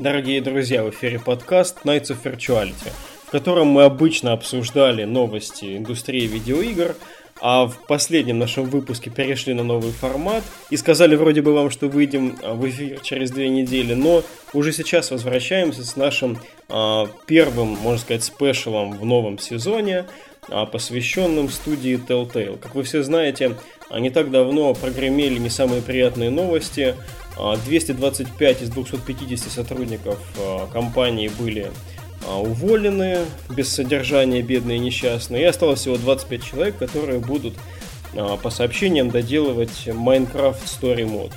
Дорогие друзья, в эфире подкаст Nights of Virtuality, в котором мы обычно обсуждали новости индустрии видеоигр, а в последнем нашем выпуске перешли на новый формат и сказали вроде бы вам, что выйдем а, в эфир через две недели, но уже сейчас возвращаемся с нашим а, первым, можно сказать, спешалом в новом сезоне, а, посвященным студии Telltale. Как вы все знаете, не так давно прогремели не самые приятные новости. 225 из 250 сотрудников компании были а, уволены без содержания, бедные и несчастные. И осталось всего 25 человек, которые будут а, по сообщениям доделывать Minecraft Story Mode.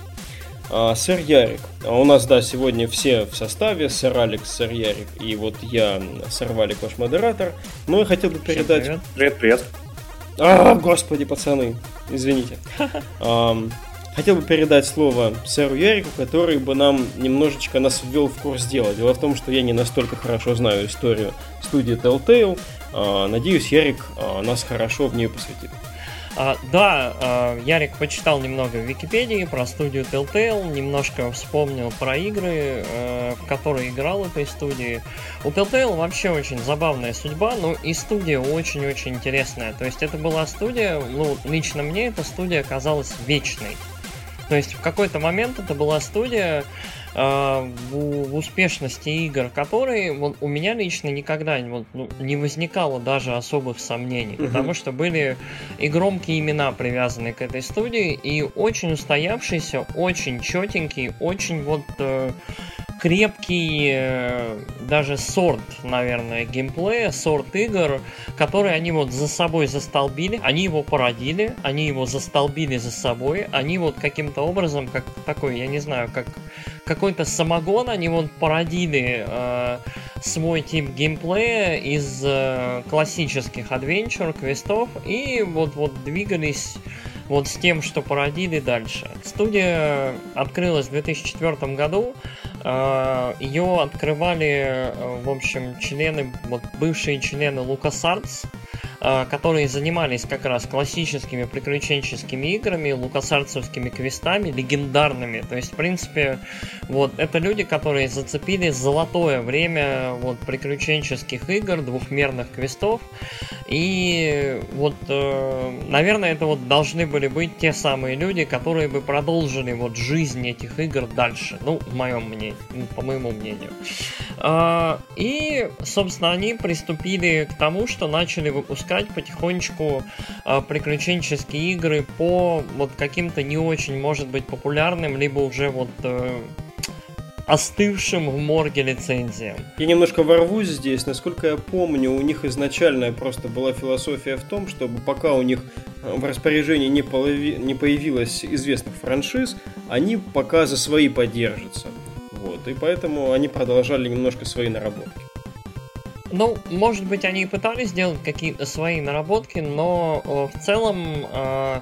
А, сэр Ярик. У нас, да, сегодня все в составе. Сэр Алекс, сэр Ярик и вот я, сэр Валик, ваш модератор. Но я хотел бы передать... Привет. Привет, привет. А, господи, пацаны, извините. Хотел бы передать слово сэру Ярику, который бы нам немножечко нас ввел в курс дела. Дело в том, что я не настолько хорошо знаю историю студии Telltale. А, надеюсь, Ярик а, нас хорошо в нее посвятит. А, да, а, Ярик почитал немного в Википедии про студию Telltale, немножко вспомнил про игры, а, в которые играл этой студии. У Telltale вообще очень забавная судьба, но и студия очень-очень интересная. То есть это была студия, ну, лично мне эта студия казалась вечной. То есть в какой-то момент это была студия, э, в, успешности игр которой вот, у меня лично никогда вот, ну, не возникало даже особых сомнений, uh-huh. потому что были и громкие имена привязаны к этой студии, и очень устоявшийся, очень четенький, очень вот... Э, крепкий э, даже сорт, наверное, геймплея, сорт игр, которые они вот за собой застолбили, они его породили, они его застолбили за собой, они вот каким-то образом, как такой, я не знаю, как какой-то самогон, они вот породили э, свой тип геймплея из э, классических адвенчур, квестов, и вот, вот двигались вот с тем, что породили дальше. Студия открылась в 2004 году. Э, Ее открывали, э, в общем, члены, вот бывшие члены LucasArts. А, которые занимались как раз классическими приключенческими играми, лукасарцевскими квестами, легендарными. То есть, в принципе, вот это люди, которые зацепили золотое время вот приключенческих игр, двухмерных квестов. И вот, э, наверное, это вот должны были быть те самые люди, которые бы продолжили вот жизнь этих игр дальше. Ну, в моем мнении, по моему мнению. А, и, собственно, они приступили к тому, что начали выпускать потихонечку э, приключенческие игры по вот каким-то не очень, может быть, популярным, либо уже вот э, остывшим в морге лицензиям. Я немножко ворвусь здесь. Насколько я помню, у них изначальная просто была философия в том, чтобы пока у них э, в распоряжении не, полови... не появилось известных франшиз, они пока за свои подержатся. Вот, и поэтому они продолжали немножко свои наработки. Ну, может быть, они и пытались сделать какие-то свои наработки, но в целом э,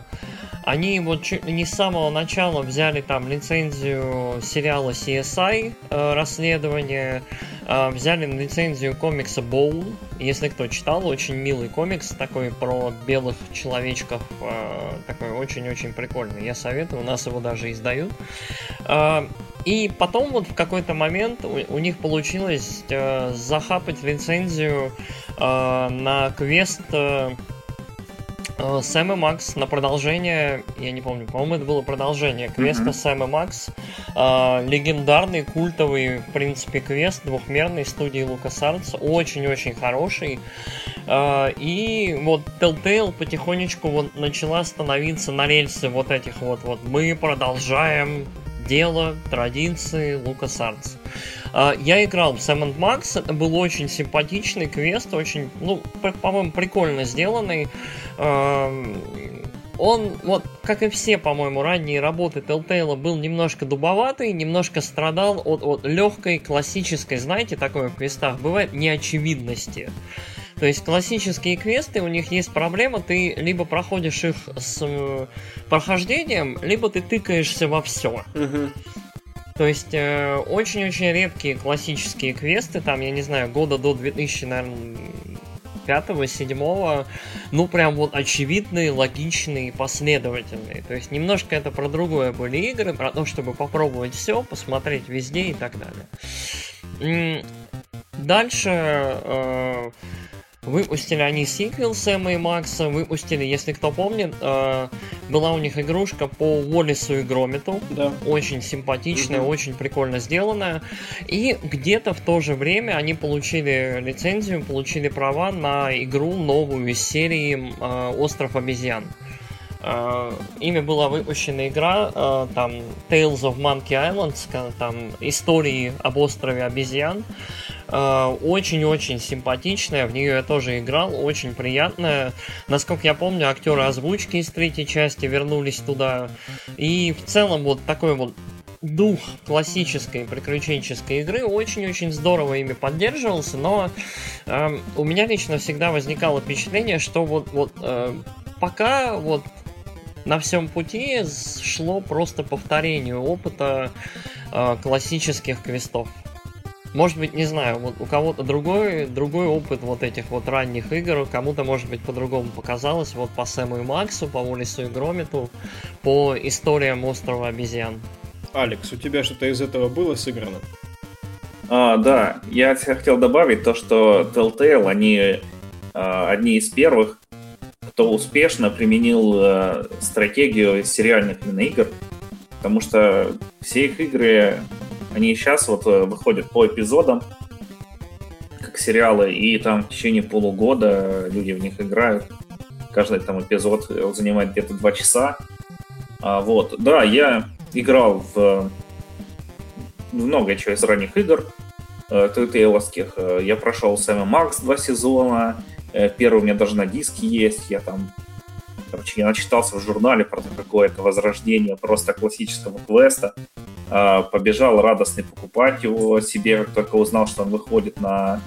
они вот чуть ли не с самого начала взяли там лицензию сериала CSI э, расследование, э, взяли лицензию комикса Боул, если кто читал, очень милый комикс такой про белых человечков, э, такой очень-очень прикольный. Я советую, у нас его даже издают. Э, и потом вот в какой-то момент у, у них получилось э, захапать лицензию э, на квест э, э Сэм и Макс на продолжение, я не помню, по-моему, это было продолжение квеста mm-hmm. Сэм и Макс. Э, легендарный, культовый, в принципе, квест двухмерной студии LucasArts. Очень-очень хороший. Э, и вот Telltale потихонечку вот начала становиться на рельсы вот этих вот. вот Мы продолжаем дело, традиции LucasArts. А, я играл в Sam Max, это был очень симпатичный квест, очень, ну, по-моему, прикольно сделанный. Он, вот, как и все, по-моему, ранние работы Telltale, был немножко дубоватый, немножко страдал от, от легкой, классической, знаете, такое в квестах бывает, неочевидности. То есть классические квесты, у них есть проблема, ты либо проходишь их с э, прохождением, либо ты тыкаешься во все. То есть э, очень-очень редкие классические квесты, там, я не знаю, года до 2000, наверное, пятого, седьмого, ну прям вот очевидные, логичные, последовательные. То есть немножко это про другое были игры, про то, чтобы попробовать все, посмотреть везде и так далее. Дальше э, выпустили они сиквел Сэма и Макса, выпустили, если кто помнит, э, была у них игрушка по Уоллису и Громиту. Да. Очень симпатичная, угу. очень прикольно сделанная. И где-то в то же время они получили лицензию, получили права на игру новую из серии э, Остров обезьян. Uh, ими была выпущена игра, там Tales of Monkey Islands, там истории об острове обезьян. Очень-очень симпатичная, в нее я тоже играл, очень приятная. Насколько я помню, актеры озвучки из третьей части вернулись туда. И в целом вот такой вот дух классической приключенческой игры очень-очень здорово ими поддерживался, но э, у меня лично всегда возникало впечатление, что вот, вот э, пока вот на всем пути шло просто повторение опыта э, классических квестов. Может быть, не знаю, вот у кого-то другой, другой опыт вот этих вот ранних игр, кому-то, может быть, по-другому показалось, вот по Сэму и Максу, по Улису и Громиту, по историям острова обезьян. Алекс, у тебя что-то из этого было сыграно? А, да, я хотел добавить то, что Telltale, они а, одни из первых, кто успешно применил э, стратегию сериальных именно игр, потому что все их игры, они сейчас вот э, выходят по эпизодам, как сериалы, и там в течение полугода люди в них играют. Каждый там эпизод занимает где-то два часа. А, вот, да, я играл в, в много чего из ранних игр, э, ТТЛовских. Я прошел Сэма Макс два сезона, Э, первый у меня даже на диске есть, я там Короче, я начитался в журнале про какое-то возрождение просто классического квеста. А, побежал радостный покупать его себе, как только узнал, что он выходит на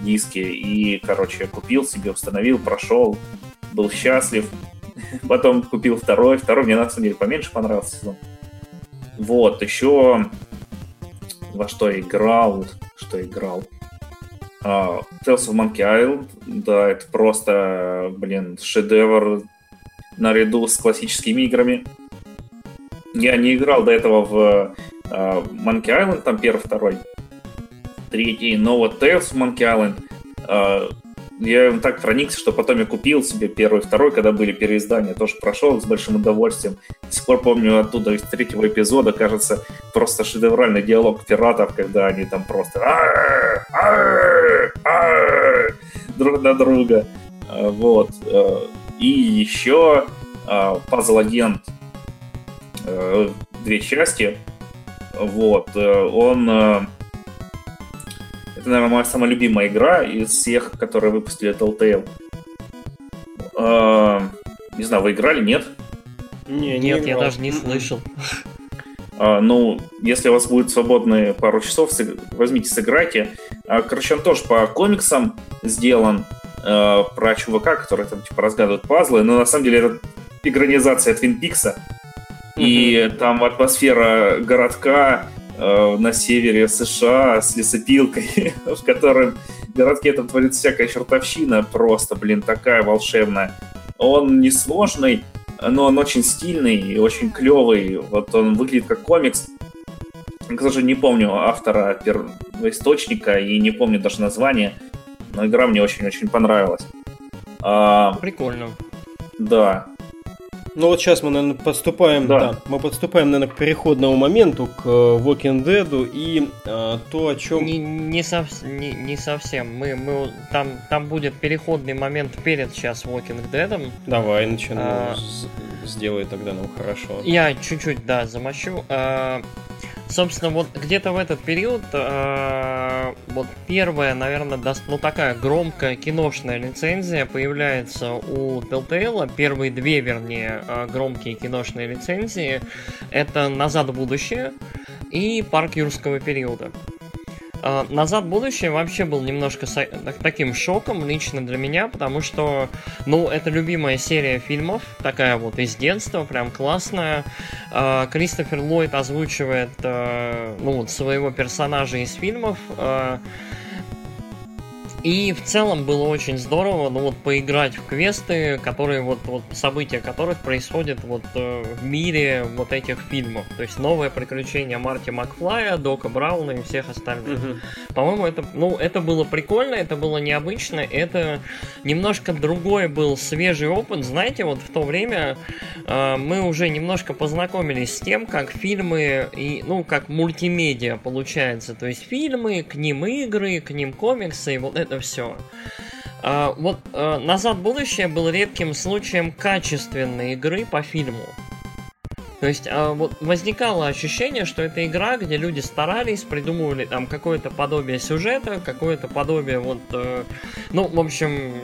диске. И, короче, купил себе, установил, прошел, был счастлив. Потом купил второй. Второй мне, на самом деле, поменьше понравился сезон. Вот, еще во что играл, что играл. Uh, Tales of Monkey Island, да, это просто, блин, шедевр наряду с классическими играми. Я не играл до этого в uh, Monkey Island, там первый, второй, третий, но вот Tales Monkey Island uh, я так проникся, что потом я купил себе первый, второй, когда были переиздания, тоже прошел с большим удовольствием. До сих пор помню оттуда из третьего эпизода, кажется, просто шедевральный диалог пиратов, когда они там просто друг на друга. А, вот. А, и еще Puzzle Agent две части. Вот. Он это, наверное, моя самая любимая игра из всех, которые выпустили Telltale. Э, не знаю, вы играли, нет? Не, нет, не я даже не слышал. Uh, ну, если у вас будет свободные пару часов, возьмите, сыграйте. Uh, короче, он тоже по комиксам сделан про чувака, который там типа разгадывает пазлы, но на самом деле это экранизация Твин Пикса. И там атмосфера городка, Э, на севере США с лесопилкой, в котором в городке там творится всякая чертовщина просто, блин, такая волшебная. Он несложный, но он очень стильный и очень клевый. Вот он выглядит как комикс. К сожалению, не помню автора источника и не помню даже название, но игра мне очень-очень понравилась. А, Прикольно. Да. Ну вот сейчас мы, наверное, подступаем, да. да, мы подступаем, наверное, к переходному моменту, к э, Walking Dead и э, то, о чем... Не, не, сов... не, не совсем. Мы, мы, там, там будет переходный момент перед сейчас Walking Dead. Давай, начинай. А... Сделай тогда нам хорошо. Я чуть-чуть, да, замочу. А... Собственно, вот где-то в этот период э, вот первая, наверное, даст, ну такая громкая киношная лицензия появляется у Telltale. Первые две, вернее, э, громкие киношные лицензии это «Назад в будущее» и «Парк юрского периода». А, Назад в будущее вообще был немножко таким шоком лично для меня, потому что, ну, это любимая серия фильмов, такая вот из детства, прям классная. А, Кристофер Ллойд озвучивает, а, ну, вот своего персонажа из фильмов. И в целом было очень здорово, ну вот поиграть в квесты, которые вот, вот события которых происходят вот э, в мире вот этих фильмов. То есть новое приключение Марти Макфлая, Дока Брауна и всех остальных. Угу. По-моему, это, ну, это было прикольно, это было необычно, это немножко другой был свежий опыт. Знаете, вот в то время э, мы уже немножко познакомились с тем, как фильмы и, ну, как мультимедиа получается. То есть фильмы, к ним игры, к ним комиксы, и вот это это все. А, вот а, «Назад в будущее» был редким случаем качественной игры по фильму. То есть а, вот возникало ощущение, что это игра, где люди старались, придумывали там какое-то подобие сюжета, какое-то подобие вот, э, ну, в общем,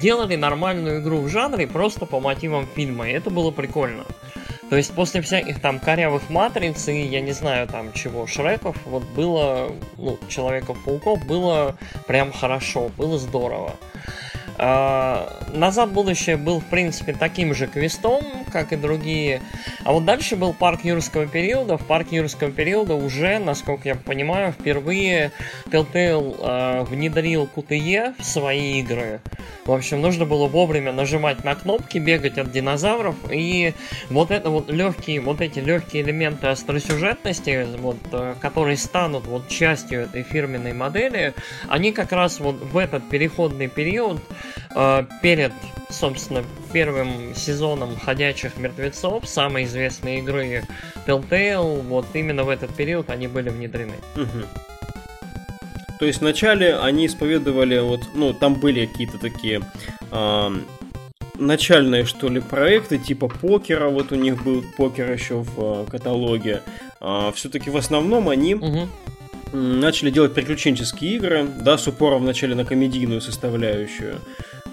делали нормальную игру в жанре просто по мотивам фильма, и это было прикольно. То есть после всяких там корявых матриц и я не знаю там чего, Шреков, вот было, ну, Человеков-пауков было прям хорошо, было здорово. А, Назад в будущее был, в принципе, таким же квестом, как и другие. А вот дальше был парк юрского периода. В парке юрского периода уже, насколько я понимаю, впервые Telltale э, внедрил QTE в свои игры. В общем, нужно было вовремя нажимать на кнопки, бегать от динозавров, и вот это вот легкие, вот эти легкие элементы остросюжетности, вот, э, которые станут вот частью этой фирменной модели, они как раз вот в этот переходный период э, перед, собственно, первым сезоном «Ходячих мертвецов», самой известной игры Telltale, вот именно в этот период они были внедрены. Угу. То есть вначале они исповедовали, вот, ну, там были какие-то такие э, начальные, что ли, проекты, типа покера, вот у них был покер еще в э, каталоге. Э, все-таки в основном они угу. начали делать приключенческие игры, да, с упором вначале на комедийную составляющую.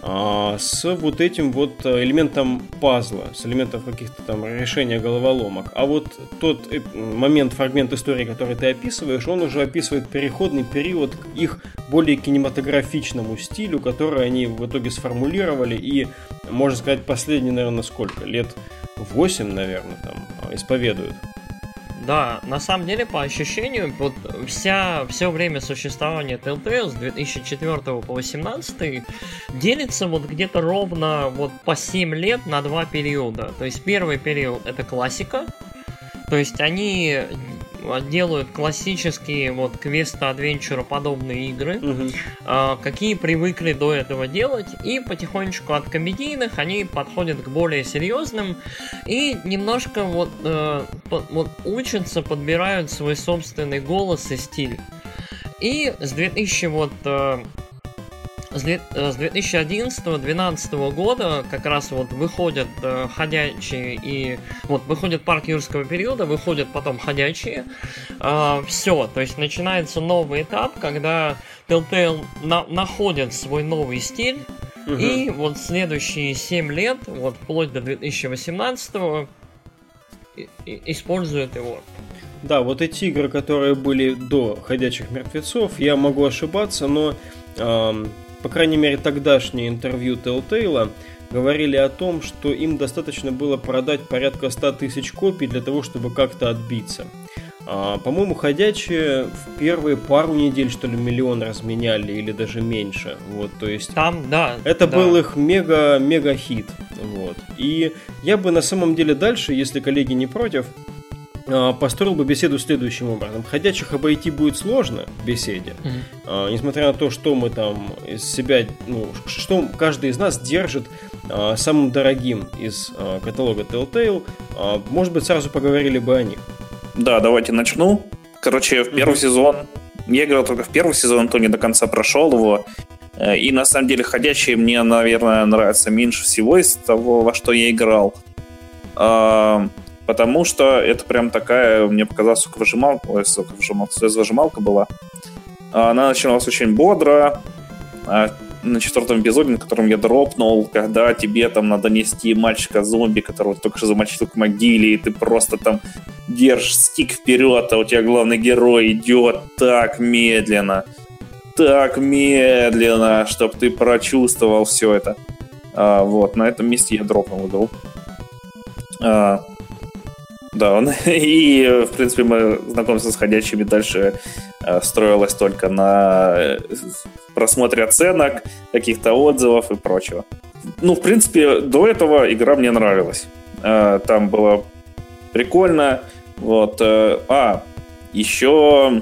А, с вот этим вот э, элементом пазла, с элементом каких-то там решения головоломок. А вот тот э, момент, фрагмент истории, который ты описываешь, он уже описывает переходный период к их более кинематографичному стилю, который они в итоге сформулировали и, можно сказать, последние, наверное, сколько? Лет 8, наверное, там исповедуют. Да, на самом деле, по ощущению, вот вся, все время существования Telltale с 2004 по 2018 делится вот где-то ровно вот по 7 лет на два периода. То есть первый период это классика, то есть они делают классические вот квеста адвенчура подобные игры, угу. э, какие привыкли до этого делать, и потихонечку от комедийных они подходят к более серьезным и немножко вот, э, по, вот учатся, подбирают свой собственный голос и стиль. И с 2000 вот э, с 2011-2012 э, года как раз вот выходят э, ходячие и вот выходит парк юрского периода, выходят потом ходячие. Э, все, то есть начинается новый этап, когда Telltale на находит свой новый стиль. Угу. И вот следующие 7 лет, вот вплоть до 2018 используют его. Да, вот эти игры, которые были до «Ходячих мертвецов», я могу ошибаться, но эм, по крайней мере, тогдашнее интервью Telltale говорили о том, что им достаточно было продать порядка 100 тысяч копий для того, чтобы как-то отбиться. А, по-моему, ходячие в первые пару недель, что ли, миллион разменяли или даже меньше. Вот, то есть... Там, да. Это да. был их мега-мега хит. Вот. И я бы на самом деле дальше, если коллеги не против, построил бы беседу следующим образом. Ходячих обойти будет сложно в беседе, mm-hmm. несмотря на то, что мы там из себя, ну, что каждый из нас держит а, самым дорогим из каталога Telltale, может быть, сразу поговорили бы о них. Да, давайте начну. Короче, в первый mm-hmm. сезон, я играл только в первый сезон, то не до конца прошел его, э, и на самом деле ходячие мне, наверное, нравятся меньше всего из того, во что я играл потому что это прям такая, мне показалось, соковыжималка, ой, соковыжималка, слезовыжималка была. Она начиналась очень бодро, а на четвертом эпизоде, на котором я дропнул, когда тебе там надо нести мальчика-зомби, которого только что замочил к могиле, и ты просто там держишь стик вперед, а у тебя главный герой идет так медленно, так медленно, чтобы ты прочувствовал все это. А, вот, на этом месте я дропнул игру. А, да, он, и, в принципе, мы знакомимся с ходячими дальше э, строилась только на э, просмотре оценок, каких-то отзывов и прочего. Ну, в принципе, до этого игра мне нравилась. Э, там было прикольно. Вот. А, еще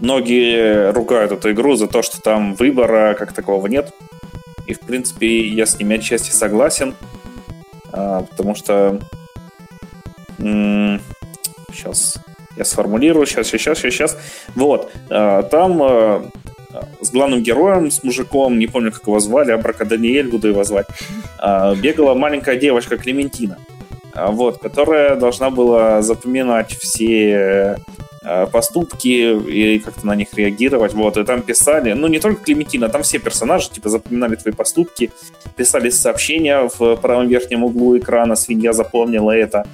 многие ругают эту игру за то, что там выбора как такового нет. И, в принципе, я с ними отчасти согласен. Потому что Сейчас я сформулирую, сейчас, сейчас, сейчас. Вот, э, там э, с главным героем, с мужиком, не помню, как его звали, Абрака Даниэль, буду его звать, э, бегала маленькая девочка Клементина, вот, которая должна была запоминать все поступки и как-то на них реагировать. Вот, и там писали, ну не только Клементина, там все персонажи, типа, запоминали твои поступки, писали сообщения в правом верхнем углу экрана, свинья запомнила это.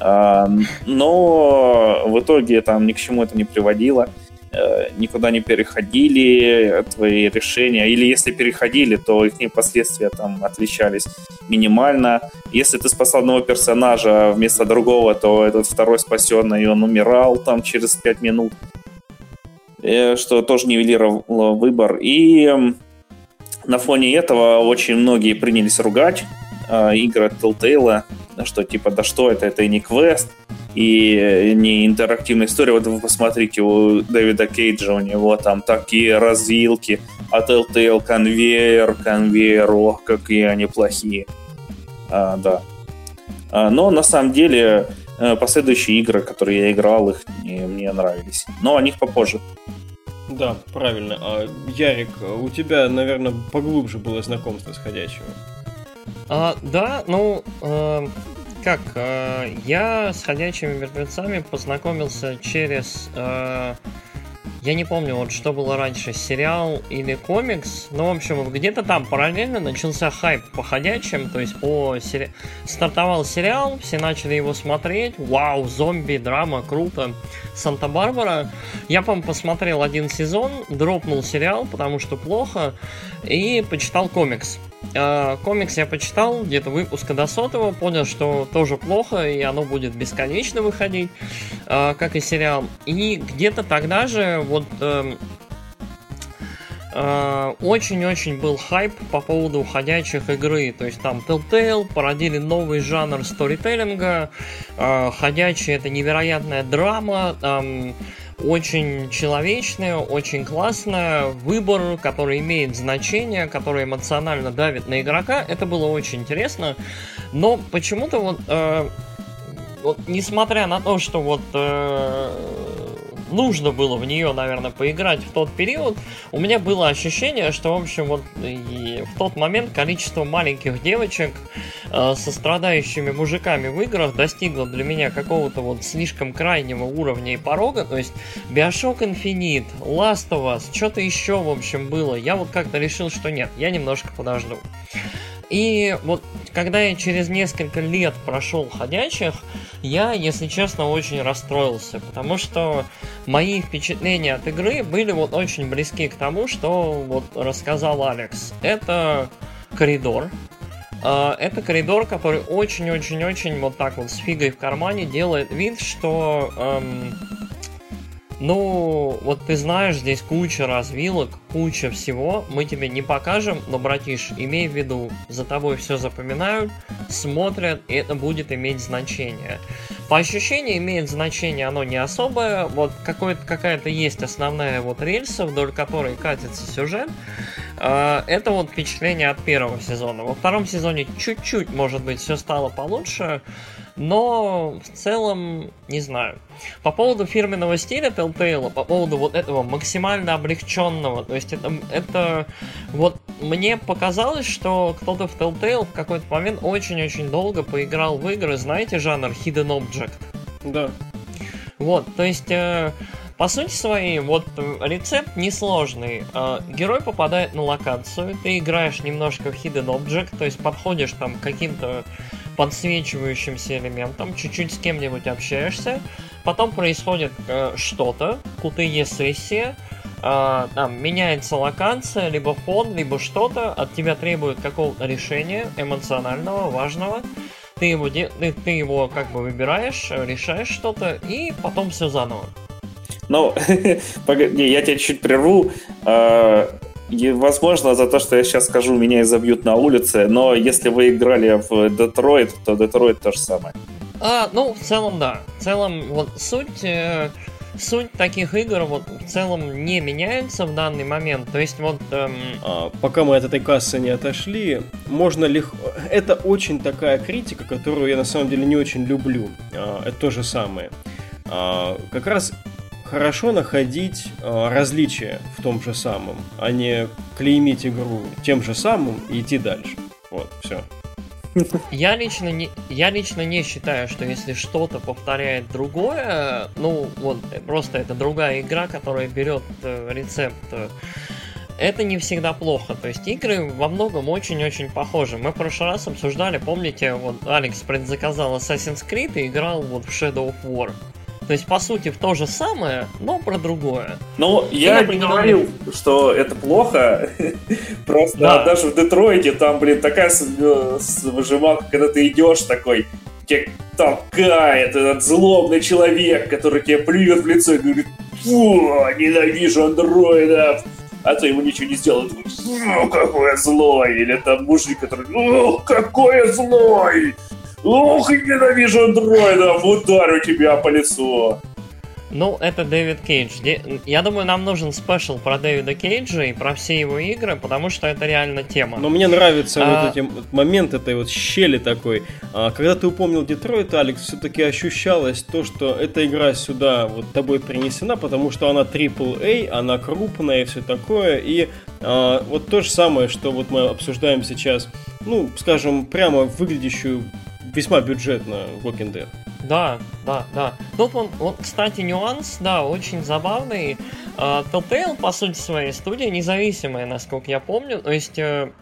Но в итоге там ни к чему это не приводило. Э, никуда не переходили твои решения. Или если переходили, то их последствия там отличались минимально. Если ты спасал одного персонажа вместо другого, то этот второй спасенный, он умирал там через 5 минут. Э, что тоже нивелировало выбор. И на фоне этого очень многие принялись ругать э, игры Telltale что типа, да что это, это и не квест, и не интерактивная история. Вот вы посмотрите, у Дэвида Кейджа у него там такие развилки, а Telltale конвейер, конвейер, ох, какие они плохие. А, да. А, но на самом деле э, последующие игры, которые я играл, их мне, нравились. Но о них попозже. Да, правильно. А, Ярик, у тебя, наверное, поглубже было знакомство с ходячими. А, да, ну, э, как, э, я с ходячими мертвецами познакомился через... Э, я не помню, вот что было раньше, сериал или комикс. Ну, в общем, где-то там параллельно начался хайп по ходячим, то есть по сери... стартовал сериал, все начали его смотреть. Вау, зомби, драма, круто. Санта-Барбара. Я, по посмотрел один сезон, дропнул сериал, потому что плохо, и почитал комикс. Э, комикс я почитал, где-то выпуска до сотого, понял, что тоже плохо, и оно будет бесконечно выходить, э, как и сериал. И где-то тогда же вот эм, э, очень-очень был хайп по поводу ходячих игры. То есть там Telltale породили новый жанр сторителлинга. Ходячие это невероятная драма. Там очень человечная, очень классная, выбор, который имеет значение, который эмоционально давит на игрока. Это было очень интересно, но почему-то вот, э, вот несмотря на то, что вот э, нужно было в нее, наверное, поиграть в тот период, у меня было ощущение, что, в общем, вот и в тот момент количество маленьких девочек э, со страдающими мужиками в играх достигло для меня какого-то вот слишком крайнего уровня и порога, то есть Bioshock Infinite, Last of Us, что-то еще, в общем, было. Я вот как-то решил, что нет, я немножко подожду. И вот когда я через несколько лет прошел ходячих, я, если честно, очень расстроился, потому что мои впечатления от игры были вот очень близки к тому, что вот рассказал Алекс. Это коридор, а, это коридор, который очень-очень-очень вот так вот с фигой в кармане делает вид, что эм, ну, вот ты знаешь, здесь куча развилок, куча всего. Мы тебе не покажем, но, братиш, имей в виду, за тобой все запоминают, смотрят, и это будет иметь значение. По ощущению имеет значение оно не особое, вот какая-то есть основная вот рельса, вдоль которой катится сюжет. А, это вот впечатление от первого сезона. Во втором сезоне чуть-чуть, может быть, все стало получше, но в целом, не знаю. По поводу фирменного стиля Telltale, по поводу вот этого максимально облегченного, то есть это, это вот мне показалось, что кто-то в Telltale в какой-то момент очень-очень долго поиграл в игры, знаете, жанр Hidden Object? Да. Вот, то есть... Э, по сути своей, вот рецепт несложный. Э, герой попадает на локацию, ты играешь немножко в Hidden Object, то есть подходишь там к каким-то подсвечивающимся элементом, чуть-чуть с кем-нибудь общаешься, потом происходит э, что-то, крутые сессии, э, там меняется локация, либо фон, либо что-то, от тебя требует какого-то решения эмоционального, важного, ты его, ты, ты его как бы выбираешь, решаешь что-то, и потом все заново. Ну, погоди, я тебя чуть прерву. И, возможно, за то, что я сейчас скажу, меня изобьют на улице, но если вы играли в Детройт, то Детройт то же самое. А, ну, в целом, да. В целом, вот суть, э, суть таких игр вот в целом не меняется в данный момент. То есть вот... Эм... А, пока мы от этой кассы не отошли, можно легко... Это очень такая критика, которую я на самом деле не очень люблю. А, это то же самое. А, как раз хорошо находить э, различия в том же самом, а не клеймить игру тем же самым и идти дальше. Вот, все. Я лично не, я лично не считаю, что если что-то повторяет другое, ну вот просто это другая игра, которая берет э, рецепт э, это не всегда плохо. То есть игры во многом очень-очень похожи. Мы в прошлый раз обсуждали, помните, вот Алекс предзаказал Assassin's Creed и играл вот в Shadow of War. То есть, по сути, в то же самое, но про другое. Ну, я не говорил, что это плохо. Просто да. даже в Детройте там, блин, такая э, выжималка, когда ты идешь такой, тебе толкает этот злобный человек, который тебе плюет в лицо и говорит, фу, ненавижу андроидов. А то ему ничего не сделают. Фу, какой злой. Или там мужик, который, ну, какой злой. Ох, ненавижу андроидов, ударю тебя по лицу. Ну, это Дэвид Кейдж. Я думаю, нам нужен спешл про Дэвида Кейджа и про все его игры, потому что это реально тема. Но мне нравится а... вот эти момент этой вот щели такой. А, когда ты упомнил Детройт, Алекс, все-таки ощущалось то, что эта игра сюда вот тобой принесена, потому что она AAA, она крупная и все такое. И а, вот то же самое, что вот мы обсуждаем сейчас, ну, скажем, прямо выглядящую весьма бюджетно Walking Dead. Да, да, да. Тут он, он, кстати, нюанс, да, очень забавный. Uh, Telltale, по сути своей, студия независимая, насколько я помню. То есть uh,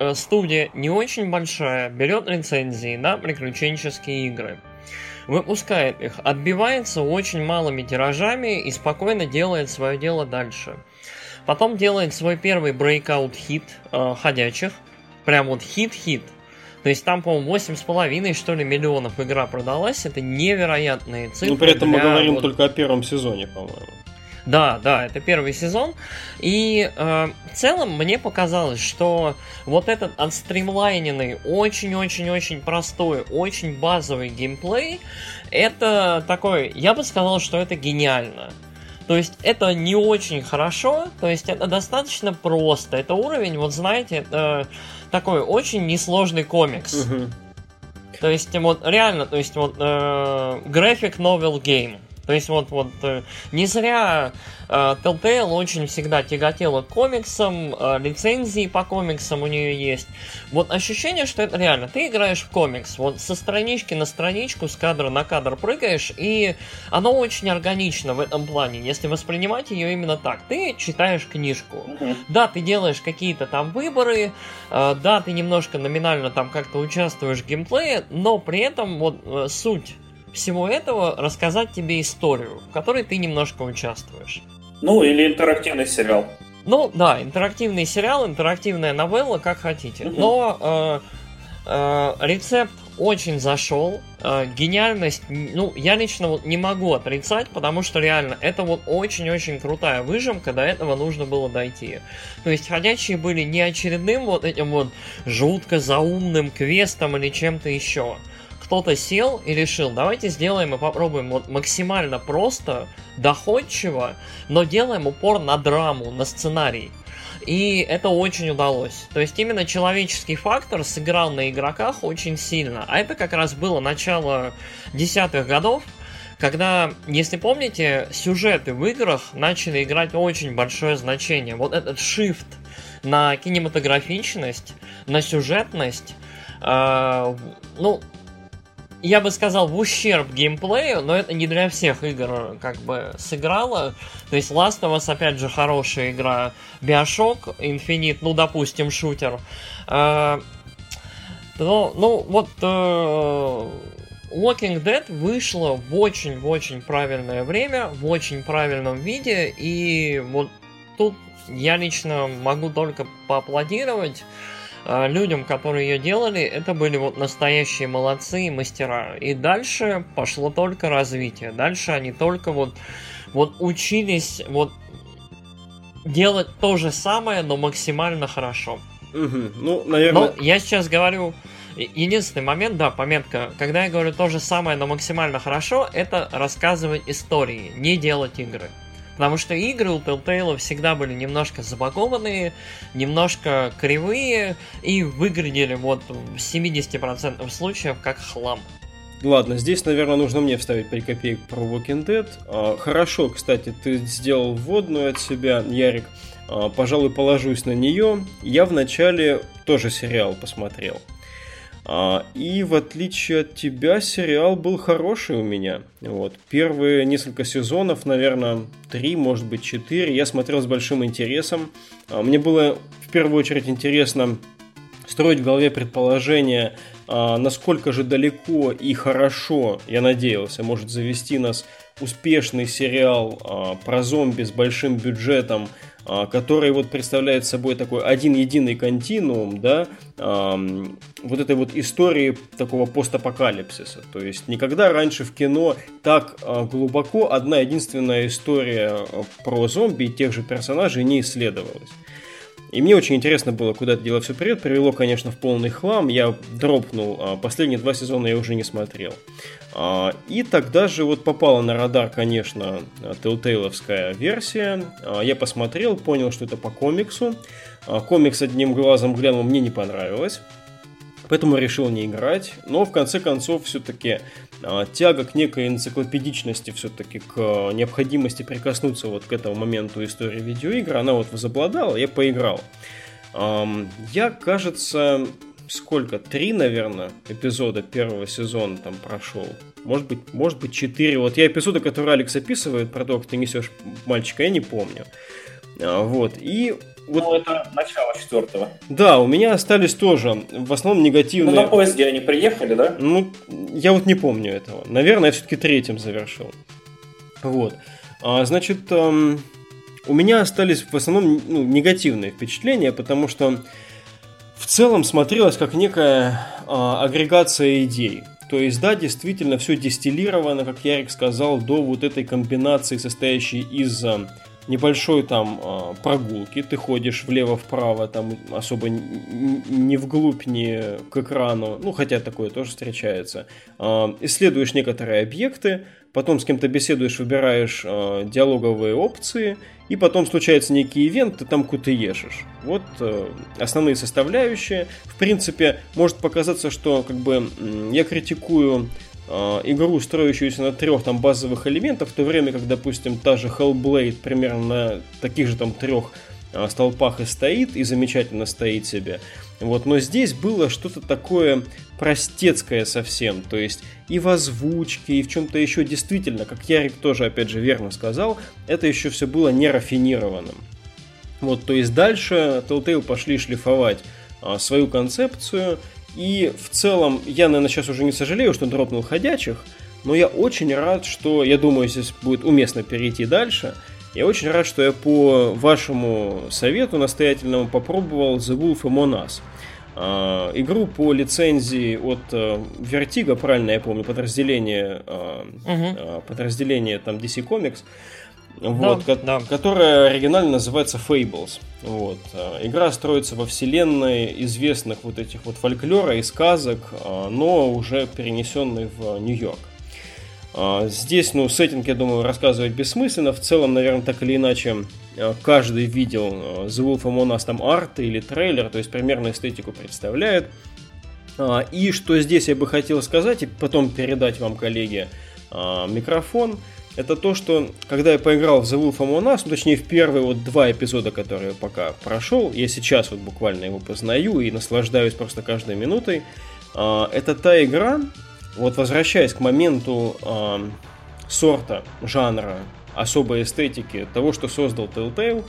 uh, студия не очень большая, берет лицензии на приключенческие игры. Выпускает их, отбивается очень малыми тиражами и спокойно делает свое дело дальше. Потом делает свой первый breakout хит э, ходячих. Прям вот хит-хит. То есть там, по-моему, 8,5 что ли миллионов игра продалась. Это невероятные цифры. Ну, при этом мы говорим вот... только о первом сезоне, по-моему. Да, да, это первый сезон. И э, в целом мне показалось, что вот этот отстримлайненный, очень-очень-очень простой, очень базовый геймплей, это такой, я бы сказал, что это гениально. То есть это не очень хорошо, то есть это достаточно просто. Это уровень, вот знаете, это такой очень несложный комикс. Угу. То есть вот реально, то есть вот э, graphic novel game. То есть вот, вот э, не зря э, Telltale очень всегда тяготела к комиксам, э, лицензии по комиксам у нее есть. Вот ощущение, что это реально, ты играешь в комикс, вот со странички на страничку, с кадра на кадр прыгаешь, и оно очень органично в этом плане, если воспринимать ее именно так. Ты читаешь книжку, mm-hmm. да, ты делаешь какие-то там выборы, э, да, ты немножко номинально там как-то участвуешь в геймплее, но при этом вот э, суть всего этого рассказать тебе историю, в которой ты немножко участвуешь. Ну, или интерактивный сериал. Ну, да, интерактивный сериал, интерактивная новелла, как хотите. Угу. Но э, э, рецепт очень зашел. Э, гениальность, ну, я лично вот не могу отрицать, потому что реально это вот очень-очень крутая выжимка, до этого нужно было дойти. То есть ходячие были не очередным вот этим вот жутко заумным квестом или чем-то еще кто-то сел и решил, давайте сделаем и попробуем вот максимально просто, доходчиво, но делаем упор на драму, на сценарий. И это очень удалось. То есть именно человеческий фактор сыграл на игроках очень сильно. А это как раз было начало десятых годов, когда, если помните, сюжеты в играх начали играть очень большое значение. Вот этот shift на кинематографичность, на сюжетность, э, ну, я бы сказал, в ущерб геймплею, но это не для всех игр как бы сыграло. То есть Last of Us, опять же, хорошая игра. Bioshock Infinite, ну, допустим, шутер. Ну, ну, вот э, Walking Dead вышла в очень-в очень правильное время, в очень правильном виде, и вот тут я лично могу только поаплодировать. А, людям, которые ее делали, это были вот настоящие молодцы и мастера. И дальше пошло только развитие. Дальше они только вот вот учились вот делать то же самое, но максимально хорошо. Угу. Ну, наверное... Но я сейчас говорю... Единственный момент, да, пометка, когда я говорю то же самое, но максимально хорошо, это рассказывать истории, не делать игры. Потому что игры у Telltale всегда были немножко запакованные, немножко кривые и выглядели вот в 70% случаев как хлам. Ладно, здесь, наверное, нужно мне вставить 5 копеек про Walking Dead. А, хорошо, кстати, ты сделал вводную от себя, Ярик. А, пожалуй, положусь на нее. Я вначале тоже сериал посмотрел. А, и в отличие от тебя, сериал был хороший у меня. Вот. Первые несколько сезонов, наверное, три, может быть, четыре, я смотрел с большим интересом. А, мне было в первую очередь интересно строить в голове предположение, а, насколько же далеко и хорошо, я надеялся, может завести нас успешный сериал про зомби с большим бюджетом, который вот представляет собой такой один единый континуум, да, вот этой вот истории такого постапокалипсиса. То есть никогда раньше в кино так а, глубоко одна единственная история а, про зомби и тех же персонажей не исследовалась. И мне очень интересно было, куда это дело все придет. Привело, конечно, в полный хлам. Я дропнул. А последние два сезона я уже не смотрел. А, и тогда же вот попала на радар, конечно, Telltale'овская версия. А, я посмотрел, понял, что это по комиксу. Комикс одним глазом глянул, мне не понравилось. Поэтому решил не играть. Но в конце концов все-таки а, тяга к некой энциклопедичности, все-таки к а, необходимости прикоснуться вот к этому моменту истории видеоигр, она вот возобладала, я поиграл. Я, кажется, сколько? Три, наверное, эпизода первого сезона там прошел. Может быть, может быть, четыре. Вот я эпизоды, которые Алекс описывает про то, как ты несешь мальчика, я не помню. А, вот. И вот... Ну, это начало четвертого. Да, у меня остались тоже в основном негативные... Ну, на поезде они приехали, да? Ну, я вот не помню этого. Наверное, я все-таки третьим завершил. Вот. А, значит, эм, у меня остались в основном ну, негативные впечатления, потому что в целом смотрелось как некая э, агрегация идей. То есть, да, действительно, все дистиллировано, как Ярик сказал, до вот этой комбинации, состоящей из э, небольшой там э, прогулки, ты ходишь влево-вправо, там особо не вглубь, не к экрану, ну хотя такое тоже встречается. Э, исследуешь некоторые объекты, потом с кем-то беседуешь, выбираешь э, диалоговые опции, и потом случается некий ивент, ты там куда-то ешешь. Вот э, основные составляющие. В принципе, может показаться, что как бы я критикую игру, строящуюся на трех там базовых элементах, в то время как, допустим, та же Hellblade примерно на таких же там трех э, столпах и стоит, и замечательно стоит себе. Вот, но здесь было что-то такое простецкое совсем, то есть и в озвучке, и в чем-то еще действительно, как Ярик тоже опять же верно сказал, это еще все было не рафинированным. Вот, то есть дальше Telltale пошли шлифовать а, свою концепцию, и в целом, я, наверное, сейчас уже не сожалею, что дропнул ходячих, но я очень рад, что, я думаю, здесь будет уместно перейти дальше. Я очень рад, что я по вашему совету настоятельному попробовал The Wolf Among Us. Uh, игру по лицензии от uh, Vertigo, правильно я помню, подразделение, uh-huh. подразделение там DC Comics вот, да, ко- да. которая оригинально называется Fables. Вот. А, игра строится во вселенной известных вот этих вот фольклора и сказок, а, но уже перенесенной в Нью-Йорк. А, здесь, ну, сеттинг, я думаю, рассказывать бессмысленно. В целом, наверное, так или иначе, каждый видел The Wolf Among Us там арт или трейлер, то есть примерно эстетику представляет. И что здесь я бы хотел сказать, и потом передать вам, коллеги, микрофон – это то, что когда я поиграл в The Wolf Among Us, ну, точнее в первые вот два эпизода, которые я пока прошел, я сейчас вот буквально его познаю и наслаждаюсь просто каждой минутой, э, это та игра, вот возвращаясь к моменту э, сорта, жанра, особой эстетики того, что создал Telltale,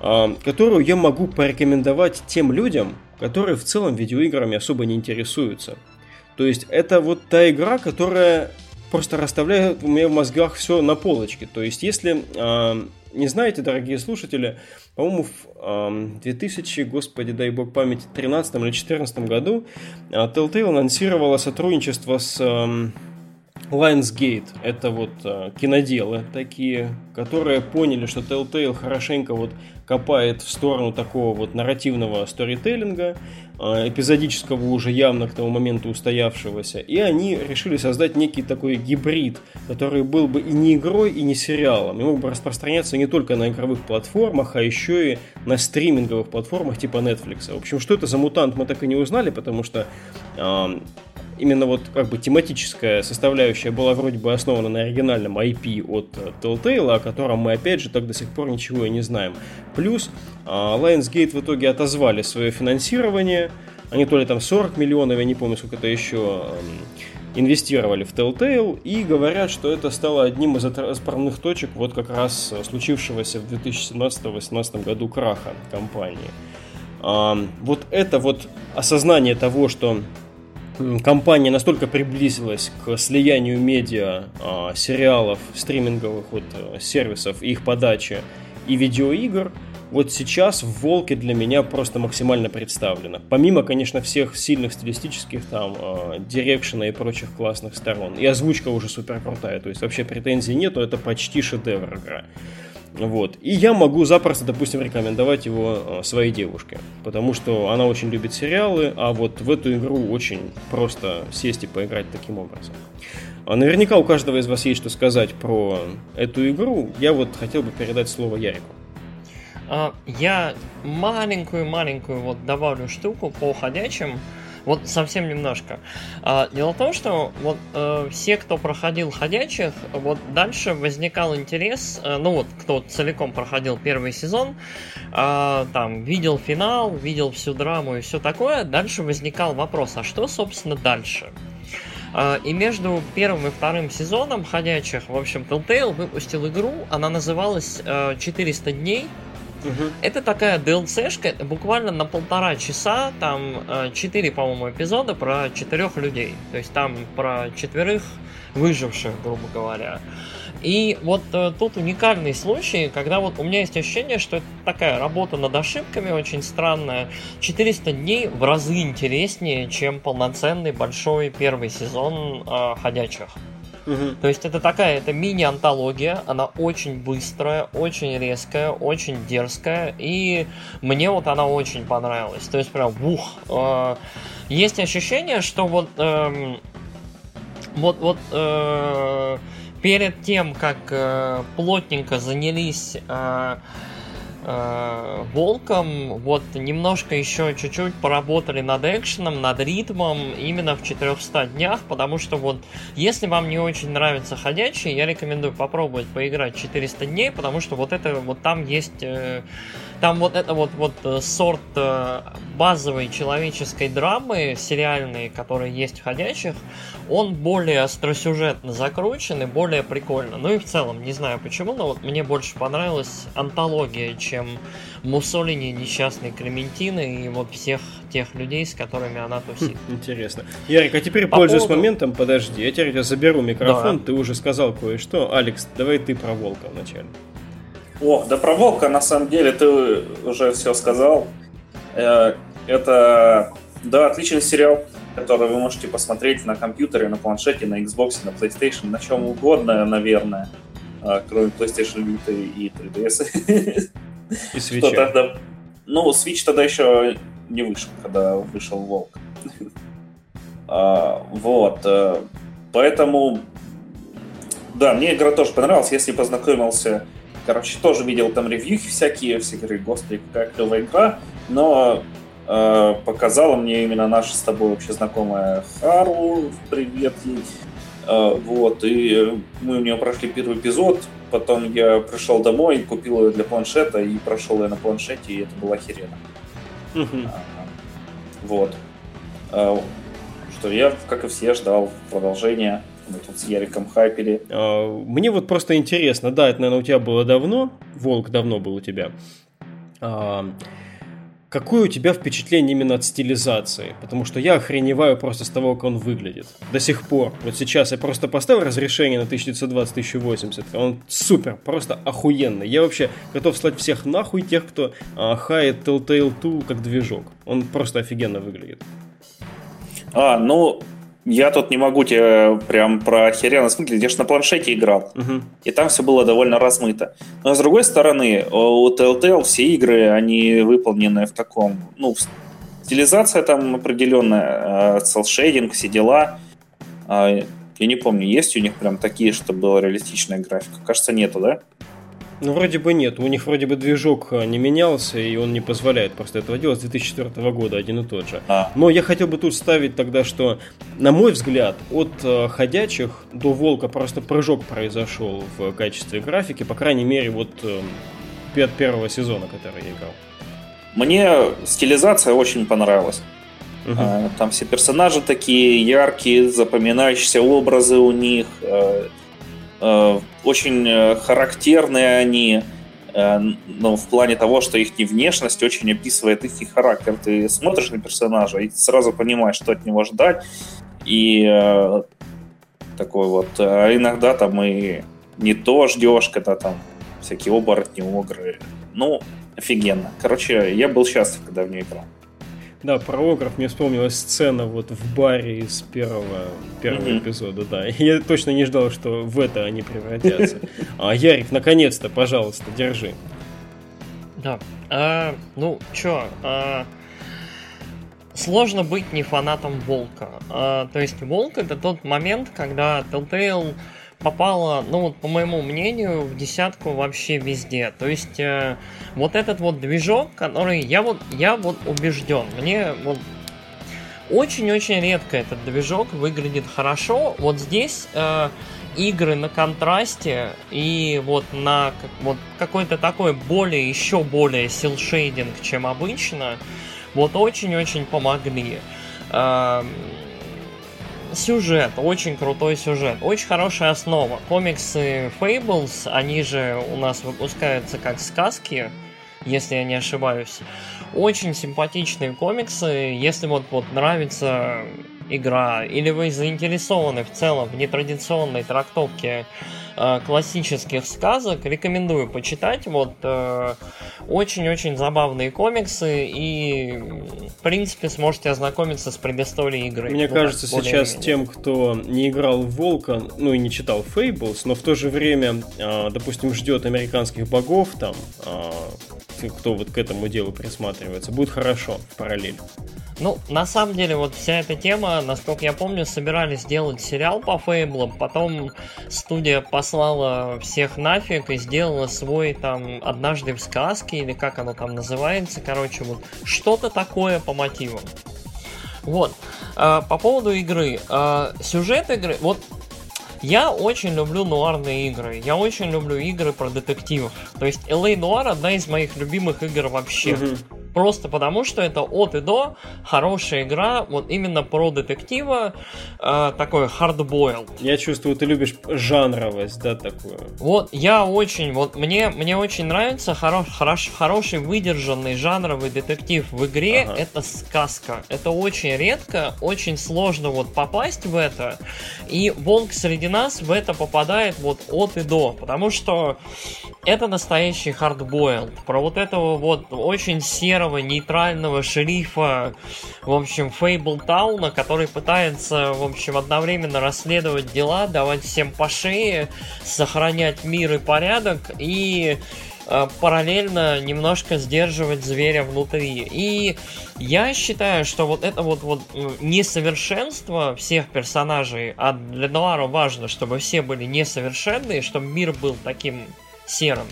э, которую я могу порекомендовать тем людям, которые в целом видеоиграми особо не интересуются. То есть это вот та игра, которая просто расставляют у меня в мозгах все на полочке. То есть, если э, не знаете, дорогие слушатели, по-моему, в э, 2000, господи, дай бог памяти, 13 или 14 году э, Telltale анонсировала сотрудничество с э, Lionsgate — это вот э, киноделы такие, которые поняли, что Telltale хорошенько вот копает в сторону такого вот нарративного сторителлинга, э, эпизодического уже явно к тому моменту устоявшегося, и они решили создать некий такой гибрид, который был бы и не игрой, и не сериалом, и мог бы распространяться не только на игровых платформах, а еще и на стриминговых платформах типа Netflix. В общем, что это за мутант, мы так и не узнали, потому что э, именно вот как бы тематическая составляющая была вроде бы основана на оригинальном IP от э, Telltale, о котором мы опять же так до сих пор ничего и не знаем. Плюс а, Lionsgate в итоге отозвали свое финансирование, они то ли там 40 миллионов, я не помню, сколько это еще инвестировали в Telltale и говорят, что это стало одним из отправных точек вот как раз случившегося в 2017-2018 году краха компании. Вот это вот осознание того, что компания настолько приблизилась к слиянию медиа, а, сериалов, стриминговых вот, э, сервисов, их подачи и видеоигр, вот сейчас в «Волке» для меня просто максимально представлено. Помимо, конечно, всех сильных стилистических там, э, дирекшена и прочих классных сторон. И озвучка уже супер крутая, то есть вообще претензий нету, это почти шедевр игра. Вот. И я могу запросто, допустим, рекомендовать его э, своей девушке, потому что она очень любит сериалы, а вот в эту игру очень просто сесть и поиграть таким образом. А наверняка у каждого из вас есть что сказать про эту игру. Я вот хотел бы передать слово Ярику. А, я маленькую-маленькую вот добавлю штуку по ходячим. Вот совсем немножко. А, дело в том, что вот э, все, кто проходил ходячих, вот дальше возникал интерес, э, ну вот, кто целиком проходил первый сезон, э, там, видел финал, видел всю драму и все такое, дальше возникал вопрос, а что, собственно, дальше? И между первым и вторым сезоном ходячих, в общем, Telltale выпустил игру, она называлась 400 дней, Угу. Это такая DLC-шка, буквально на полтора часа, там э, четыре, по-моему, эпизода про четырех людей. То есть там про четверых выживших, грубо говоря. И вот э, тут уникальный случай, когда вот у меня есть ощущение, что это такая работа над ошибками очень странная. 400 дней в разы интереснее, чем полноценный большой первый сезон э, «Ходячих». То есть это такая, это мини-антология, она очень быстрая, очень резкая, очень дерзкая, и мне вот она очень понравилась. То есть прям, ух, э, есть ощущение, что вот, э, вот, вот э, перед тем, как э, плотненько занялись э, Волком, вот немножко еще чуть-чуть поработали над экшеном, над ритмом именно в 400 днях, потому что вот если вам не очень нравится ходячий, я рекомендую попробовать поиграть 400 дней, потому что вот это вот там есть э, там вот это вот, вот э, сорт э, базовой человеческой драмы сериальной, которая есть в «Ходячих», он более остросюжетно закручен и более прикольно. Ну и в целом, не знаю почему, но вот мне больше понравилась антология, чем Муссолини, несчастный Клементины и вот всех тех людей, с которыми она тусит. Хм, интересно. Ярик, а теперь, По пользуясь поводу... моментом, подожди, я теперь заберу микрофон, да. ты уже сказал кое-что. Алекс, давай ты про Волка вначале. О, да про Волка, на самом деле, ты уже все сказал. Э, это, да, отличный сериал, который вы можете посмотреть на компьютере, на планшете, на Xbox, на PlayStation, на чем угодно, наверное, э, кроме PlayStation Vita и 3DS. И Switch. Тогда... Ну, Switch тогда еще не вышел, когда вышел Волк. А, вот. Э, поэтому, да, мне игра тоже понравилась. Если познакомился короче, тоже видел там ревьюхи всякие, все говорили, господи, какая клевая игра, но э, показала мне именно наша с тобой вообще знакомая Хару, привет ей, э, вот, и мы у нее прошли первый эпизод, потом я пришел домой, купил ее для планшета и прошел ее на планшете, и это было охеренно. Вот. А, что я, как и все, ждал продолжения мы тут с Яриком хайпили. А, мне вот просто интересно, да, это, наверное, у тебя было давно, Волк давно был у тебя. А, какое у тебя впечатление именно от стилизации? Потому что я охреневаю просто с того, как он выглядит. До сих пор. Вот сейчас я просто поставил разрешение на 1920-1080. Он супер, просто охуенный. Я вообще готов слать всех нахуй тех, кто а, хает Telltale 2 как движок. Он просто офигенно выглядит. А, ну, я тут не могу тебе прям про охеренно смыслить, я же на планшете играл, угу. и там все было довольно размыто. Но с другой стороны, у Telltale все игры, они выполнены в таком, ну, стилизация там определенная, селшейдинг, все дела. А, я не помню, есть у них прям такие, чтобы была реалистичная графика? Кажется, нету, да? Ну, вроде бы нет. У них вроде бы движок а, не менялся, и он не позволяет просто этого делать с 2004 года один и тот же. А. Но я хотел бы тут ставить тогда, что, на мой взгляд, от э, ходячих до волка просто прыжок произошел в качестве графики, по крайней мере, вот э, от первого сезона, который я играл. Мне стилизация очень понравилась. Угу. Там все персонажи такие яркие, запоминающиеся образы у них. Э, очень э, характерные они, э, ну, в плане того, что их внешность очень описывает их характер. Ты смотришь на персонажа и сразу понимаешь, что от него ждать. И такой вот, а иногда там и не то ждешь, когда там всякие оборотни, огры. Ну, офигенно. Короче, я был счастлив, когда в нее играл. Да, про Огров мне вспомнилась сцена вот в баре из первого, первого mm-hmm. эпизода, да. Я точно не ждал, что в это они превратятся. А, Ярик, наконец-то, пожалуйста, держи. Да. А, ну, чё, а, сложно быть не фанатом Волка. А, то есть Волк это тот момент, когда Telltale попала, ну вот по моему мнению, в десятку вообще везде. То есть э, вот этот вот движок, который я вот я вот убежден, мне вот очень-очень редко этот движок выглядит хорошо. Вот здесь э, игры на контрасте и вот на вот какой-то такой более, еще более силшейдинг, чем обычно, вот очень-очень помогли. Э, сюжет, очень крутой сюжет, очень хорошая основа. Комиксы Fables, они же у нас выпускаются как сказки, если я не ошибаюсь. Очень симпатичные комиксы, если вот, вот нравится игра, или вы заинтересованы в целом в нетрадиционной трактовке Э, классических сказок. Рекомендую почитать. Вот э, очень-очень забавные комиксы и, в принципе, сможете ознакомиться с предысторией игры. Мне ну, кажется, сейчас тем, кто не играл в Волка, ну и не читал Fables, но в то же время, э, допустим, ждет американских богов там, кто вот к этому делу присматривается, будет хорошо в параллель. Ну, на самом деле, вот вся эта тема, насколько я помню, собирались сделать сериал по Фейблам, потом студия послала всех нафиг и сделала свой там «Однажды в сказке» или как оно там называется, короче, вот что-то такое по мотивам. Вот. А, по поводу игры. А, сюжет игры... Вот я очень люблю нуарные игры. Я очень люблю игры про детективов. То есть LA Noir одна из моих любимых игр вообще. Угу. Просто потому, что это от и до хорошая игра, вот именно про детектива, э, такой hardboiled. Я чувствую, ты любишь жанровость, да, такую. Вот, я очень, вот мне, мне очень нравится хоро, хорош, хороший выдержанный жанровый детектив в игре, ага. это сказка. Это очень редко, очень сложно вот попасть в это, и Волк среди нас в это попадает вот от и до, потому что это настоящий hardboiled. Про вот этого вот очень серого, нейтрального шерифа, в общем, Фейблтауна, который пытается, в общем, одновременно расследовать дела, давать всем по шее, сохранять мир и порядок и параллельно немножко сдерживать зверя внутри. И я считаю, что вот это вот, вот несовершенство всех персонажей, а для Нуара важно, чтобы все были несовершенные, чтобы мир был таким серым.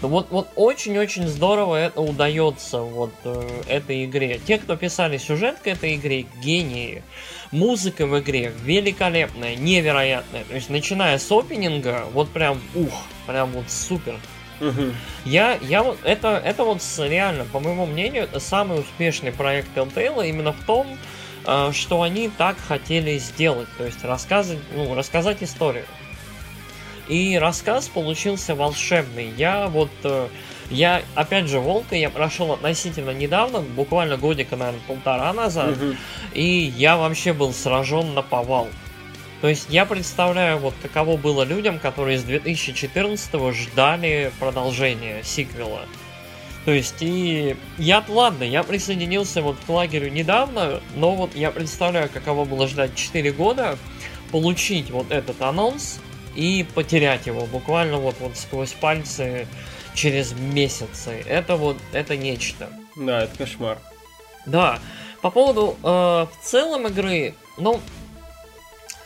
Ну вот, вот очень-очень здорово это удается вот э, этой игре. Те, кто писали сюжет к этой игре, гении. Музыка в игре великолепная, невероятная. То есть, начиная с опенинга, вот прям, ух, прям вот супер. Угу. Я, я вот, это, это вот реально, по моему мнению, самый успешный проект Telltale именно в том, э, что они так хотели сделать. То есть, рассказать, ну, рассказать историю. И рассказ получился волшебный. Я вот... Э, я, опять же, Волка я прошел относительно недавно, буквально годика, наверное, полтора назад, угу. и я вообще был сражен на повал. То есть я представляю, вот каково было людям, которые с 2014 ждали продолжения, сиквела. То То есть, и я, ладно, я присоединился вот к лагерю недавно, но вот я представляю, каково было ждать 4 года, получить вот этот анонс и потерять его буквально вот, вот сквозь пальцы через месяцы. Это вот, это нечто. Да, это кошмар. Да. По поводу э, в целом игры, ну,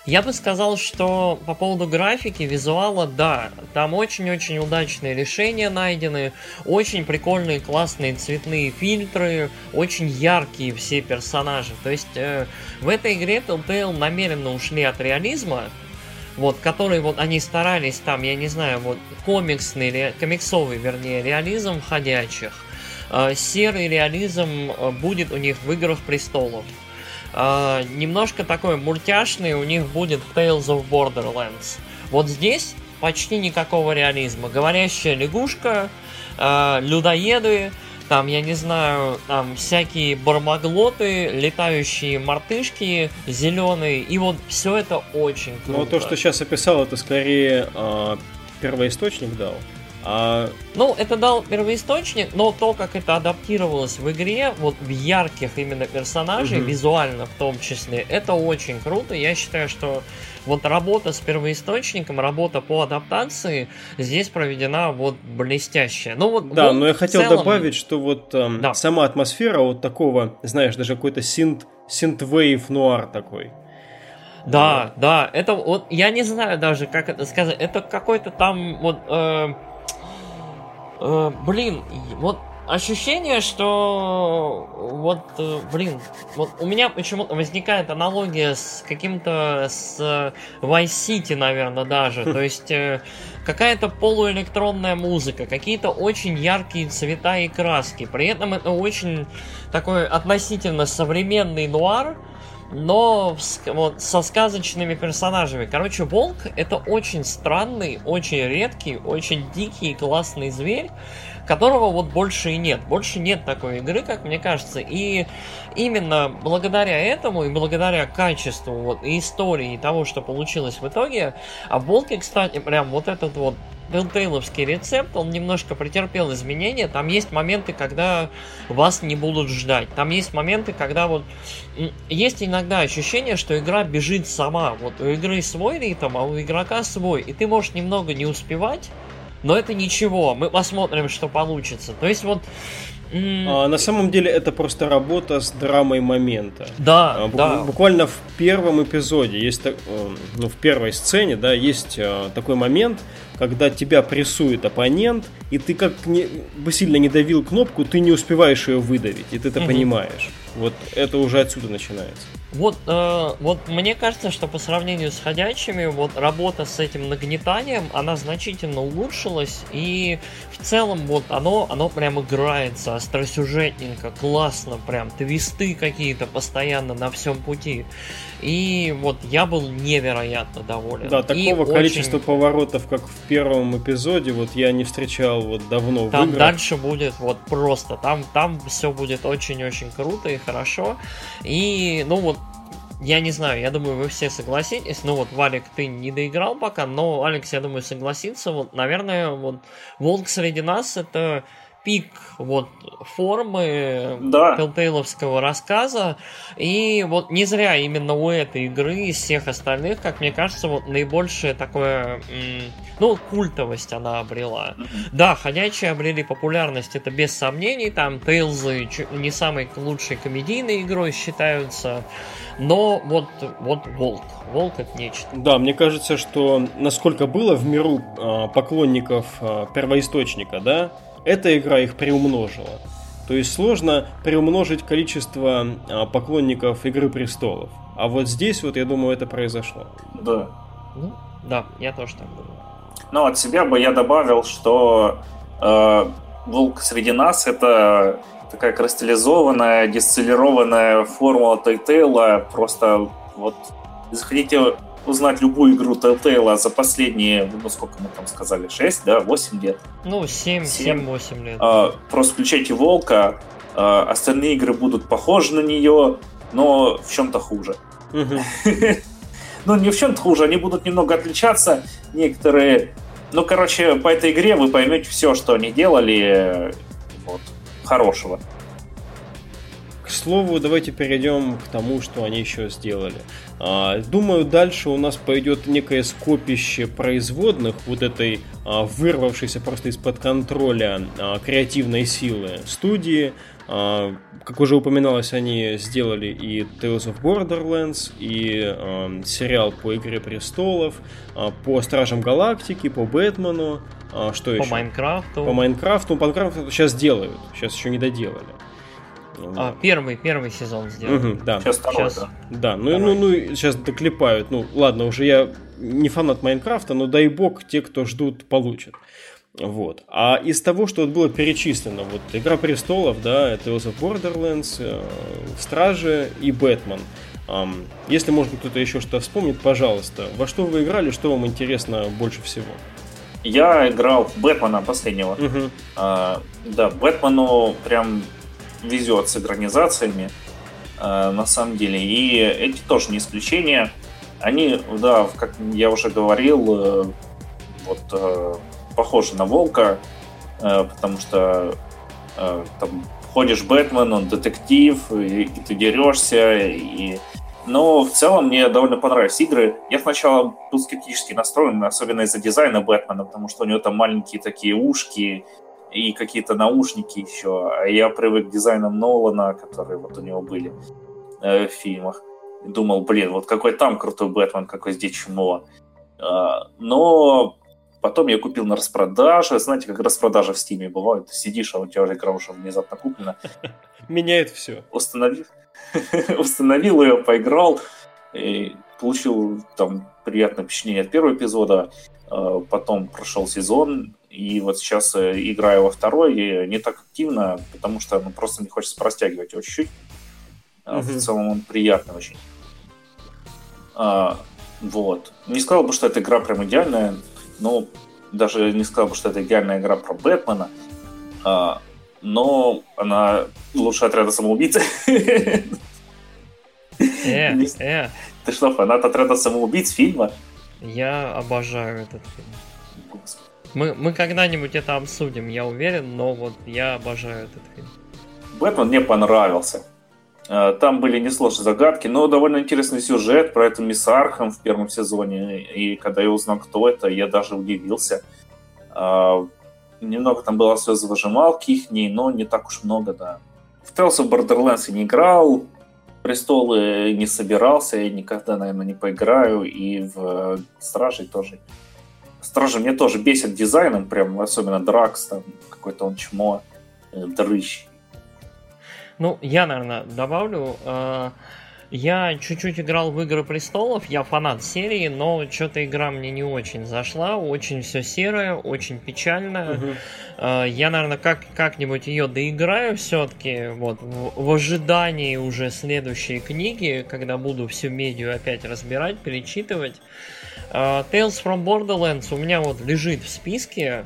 я бы сказал, что по поводу графики, визуала, да, там очень-очень удачные решения найдены, очень прикольные, классные цветные фильтры, очень яркие все персонажи. То есть э, в этой игре Telltale намеренно ушли от реализма, вот, который вот они старались там, я не знаю, вот комиксный, комиксовый, вернее, реализм ходячих, э, серый реализм э, будет у них в играх престолов. Uh, немножко такой мультяшный у них будет Tales of Borderlands. Вот здесь почти никакого реализма. Говорящая лягушка, uh, людоеды, там, я не знаю, там всякие бармаглоты, летающие мартышки зеленые, и вот все это очень круто. Ну, то, что сейчас описал, это скорее э, первоисточник дал. А... Ну, это дал первоисточник, но то, как это адаптировалось в игре, вот в ярких именно персонажей, угу. визуально в том числе, это очень круто. Я считаю, что вот работа с первоисточником, работа по адаптации здесь проведена вот блестящая. Ну вот. Да, но я хотел целом... добавить, что вот эм, да. сама атмосфера вот такого, знаешь, даже какой-то синт синтвейв нуар такой. Да, да, это вот я не знаю даже, как это сказать. Это какой-то там вот. Э, Э, блин, вот ощущение, что вот, э, блин, вот у меня почему-то возникает аналогия с каким-то с Vice City, наверное, даже. То есть э, какая-то полуэлектронная музыка, какие-то очень яркие цвета и краски. При этом это очень такой относительно современный нуар, но вот со сказочными персонажами. Короче, волк это очень странный, очень редкий, очень дикий классный зверь, которого вот больше и нет. Больше нет такой игры, как мне кажется. И именно благодаря этому и благодаря качеству вот, и истории и того, что получилось в итоге, а в кстати, прям вот этот вот Telltale'овский рецепт, он немножко претерпел изменения. Там есть моменты, когда вас не будут ждать. Там есть моменты, когда вот... Есть иногда ощущение, что игра бежит сама. Вот у игры свой ритм, а у игрока свой. И ты можешь немного не успевать, но это ничего. Мы посмотрим, что получится. То есть вот а, на самом деле это просто работа с драмой момента. Да, а, бу- да. Буквально в первом эпизоде есть, э, ну, в первой сцене, да, есть а, такой момент, когда тебя прессует оппонент, и ты как не, бы сильно не давил кнопку, ты не успеваешь ее выдавить, и ты это угу. понимаешь. Вот это уже отсюда начинается. Вот, э, вот мне кажется, что по сравнению с ходячими, вот работа с этим нагнетанием, она значительно улучшилась, и в целом вот оно, оно прям играется остросюжетненько, классно, прям твисты какие-то постоянно на всем пути. И вот я был невероятно доволен. Да, такого и количества очень... поворотов, как в первом эпизоде, вот я не встречал вот давно там в играх. дальше будет вот просто, там, там все будет очень-очень круто и хорошо. И, ну вот, я не знаю, я думаю, вы все согласитесь. Ну вот, Валик, ты не доиграл пока, но Алекс, я думаю, согласится. Вот, наверное, вот Волк среди нас это пик вот формы да. Telltale'овского рассказа. И вот не зря именно у этой игры из всех остальных, как мне кажется, вот наибольшее такое, ну, культовость она обрела. Да, ходячие обрели популярность, это без сомнений, там Тейлзы не самой лучшей комедийной игрой считаются, но вот, вот Волк, Волк это нечто. Да, мне кажется, что насколько было в миру а, поклонников а, первоисточника, да, эта игра их приумножила. То есть сложно приумножить количество а, поклонников Игры Престолов. А вот здесь вот, я думаю, это произошло. Да. Ну, да, я тоже так думаю. Ну, от себя бы я добавил, что э, Волк среди нас это такая кристаллизованная, дистиллированная формула Тайтейла. Просто вот заходите узнать любую игру Telltale за последние, ну сколько мы там сказали, 6, да, 8 лет? Ну, 7-8 лет. А, просто включайте Волка, а, остальные игры будут похожи на нее, но в чем-то хуже. Ну, не в чем-то хуже, они будут немного отличаться, некоторые... Ну, короче, по этой игре вы поймете все, что они делали, вот, хорошего. К слову, давайте перейдем к тому, что они еще сделали. А, думаю, дальше у нас пойдет некое скопище производных вот этой а, вырвавшейся просто из-под контроля а, креативной силы студии. Как уже упоминалось, они сделали и Tales of Borderlands, и сериал по Игре Престолов, по Стражам Галактики, по Бэтмену, что по еще? По Майнкрафту. По Майнкрафту. По Майнкрафту сейчас делают, сейчас еще не доделали. А, первый, первый сезон сделал. Угу, да. Сейчас второй, сейчас... да. Да, ну, ну, ну, сейчас доклепают. Ну, ладно, уже я не фанат Майнкрафта, но дай бог, те, кто ждут, получат. Вот. А из того, что вот было перечислено, вот Игра престолов, да, Tales of Borderlands, э, Стражи и Бэтмен. Если, может кто-то еще что-то вспомнит, пожалуйста, во что вы играли, что вам интересно больше всего? Я играл в Бэтмена последнего. Uh-huh. Uh, да, Бэтмену прям везет с экранизациями, э, на самом деле. И эти тоже не исключение. Они, да, как я уже говорил, э, вот э, похожи на Волка, потому что там ходишь Бэтмен, он детектив, и, и ты дерешься, и но в целом мне довольно понравились игры. Я сначала был скептически настроен, особенно из-за дизайна Бэтмена, потому что у него там маленькие такие ушки, и какие-то наушники еще. А я привык к дизайнам Нолана, которые вот у него были э, в фильмах. И думал, блин, вот какой там крутой Бэтмен, какой здесь чмо. Э, но потом я купил на распродаже. Знаете, как распродажа в Стиме бывает. Ты сидишь, а у тебя уже игра уже внезапно куплена. Меняет все. Установил, установил ее, поиграл. И получил там приятное впечатление от первого эпизода. Э, потом прошел сезон, и вот сейчас э, играю во второй, не так активно, потому что ну, просто не хочется простягивать его чуть-чуть. Mm-hmm. В целом он приятный очень. А, вот. Не сказал бы, что эта игра прям идеальная, но даже не сказал бы, что это идеальная игра про Бэтмена, а, но она лучше отряда самоубийц. Э, э. Ты что, фанат отряда самоубийц фильма? Я обожаю этот фильм. Мы, мы когда-нибудь это обсудим, я уверен, но вот я обожаю этот фильм. Бэтмен мне понравился. Э, там были несложные загадки, но довольно интересный сюжет про эту мисс Аркхэм в первом сезоне. И когда я узнал, кто это, я даже удивился. Э, немного там было слезовыжималки их, но не так уж много, да. В Tales of Borderlands я не играл, Престолы не собирался, я никогда, наверное, не поиграю, и в Стражей тоже Стражи мне тоже бесит дизайном, прям особенно Дракс, там какой-то он чмо, э, дрыщ. Ну, я, наверное, добавлю. Э, я чуть-чуть играл в Игры Престолов, я фанат серии, но что-то игра мне не очень зашла, очень все серое, очень печально. Угу. Я, наверное, как, как-нибудь ее доиграю все-таки, вот, в, в ожидании уже следующей книги, когда буду всю медиа опять разбирать, перечитывать. Uh, Tales from Borderlands у меня вот лежит в списке.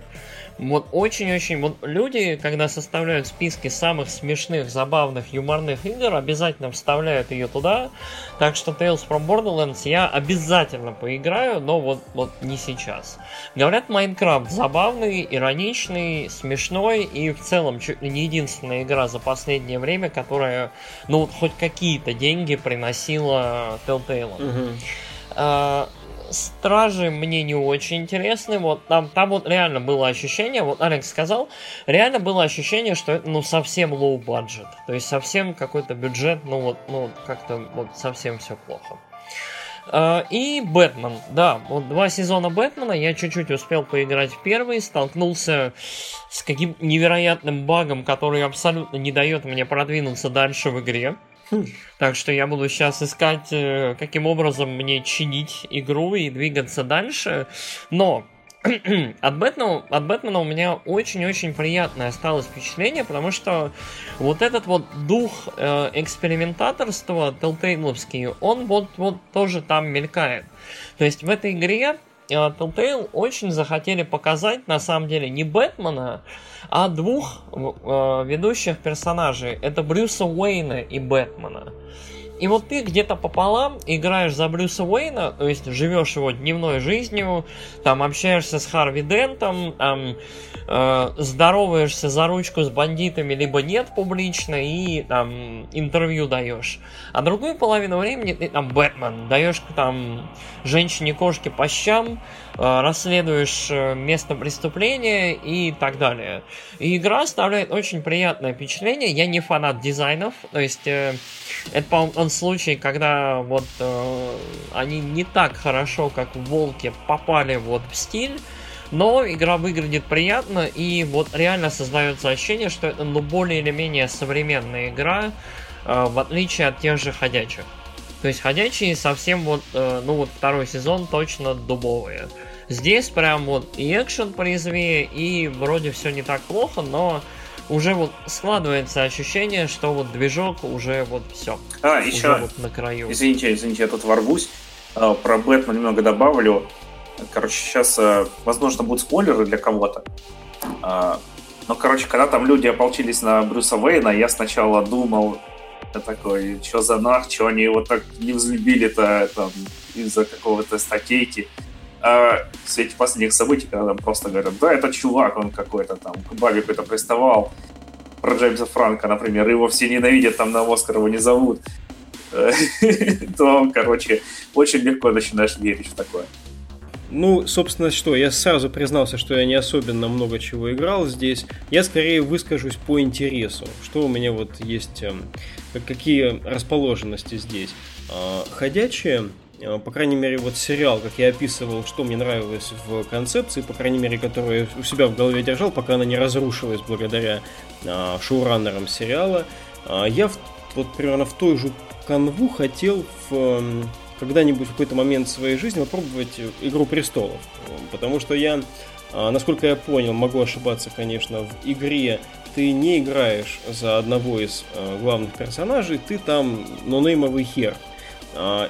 Вот очень-очень... Вот люди, когда составляют списки самых смешных, забавных, юморных игр, обязательно вставляют ее туда. Так что Tales from Borderlands я обязательно поиграю, но вот, вот не сейчас. Говорят, Майнкрафт забавный, ироничный, смешной и в целом чуть ли не единственная игра за последнее время, которая, ну, вот хоть какие-то деньги приносила Telltale. Угу. Стражи мне не очень интересны. Вот там, там вот реально было ощущение, вот Алекс сказал, реально было ощущение, что это ну совсем low budget. То есть совсем какой-то бюджет, ну вот, ну как-то вот совсем все плохо. Uh, и Бэтмен, да, вот два сезона Бэтмена, я чуть-чуть успел поиграть в первый, столкнулся с каким-то невероятным багом, который абсолютно не дает мне продвинуться дальше в игре. Так что я буду сейчас искать, э, каким образом мне чинить игру и двигаться дальше. Но от Бэтмена, от Бэтмена у меня очень-очень приятное осталось впечатление, потому что вот этот вот дух э, экспериментаторства Telltale, он вот, вот тоже там мелькает. То есть в этой игре Telltale очень захотели показать, на самом деле, не Бэтмена, а двух э, ведущих персонажей. Это Брюса Уэйна и Бэтмена. И вот ты где-то пополам играешь за Брюса Уэйна, то есть живешь его дневной жизнью, там общаешься с Харви Дентом, там, э, здороваешься за ручку с бандитами, либо нет публично, и там интервью даешь. А другую половину времени ты там Бэтмен, даешь там женщине-кошке по щам, расследуешь э, место преступления и так далее. И игра оставляет очень приятное впечатление. Я не фанат дизайнов, то есть э, это, по он случай, когда вот э, они не так хорошо, как в Волке, попали вот в стиль, но игра выглядит приятно, и вот реально создается ощущение, что это ну, более или менее современная игра, э, в отличие от тех же ходячих. То есть ходячие совсем вот, э, ну вот второй сезон точно дубовые. Здесь прям вот и экшен порезвее, и вроде все не так плохо, но уже вот складывается ощущение, что вот движок уже вот все. А, еще, вот на краю. Извините, извините, я тут ворвусь. А, про Бэтмен немного добавлю. Короче, сейчас, э, возможно, будут спойлеры для кого-то. А, но, короче, когда там люди ополчились на Брюса Вейна, я сначала думал, я такой, что за нах, что они его так не взлюбили-то там, из-за какого-то статейки. А в свете последних событий, когда там просто говорят, да, это чувак, он какой-то там, к бабе какой-то приставал, про Джеймса Франка, например, его все ненавидят, там на Оскар его не зовут, то, короче, очень легко начинаешь верить в такое. Ну, собственно, что, я сразу признался, что я не особенно много чего играл здесь. Я скорее выскажусь по интересу. Что у меня вот есть, эм, какие расположенности здесь. А, ходячие, по крайней мере, вот сериал, как я описывал, что мне нравилось в концепции, по крайней мере, которую я у себя в голове держал, пока она не разрушилась благодаря а, шоураннерам сериала. А, я в, вот примерно в той же канву хотел в когда-нибудь в какой-то момент своей жизни попробовать «Игру престолов». Потому что я, а, насколько я понял, могу ошибаться, конечно, в игре ты не играешь за одного из а, главных персонажей, ты там нонеймовый хер. А,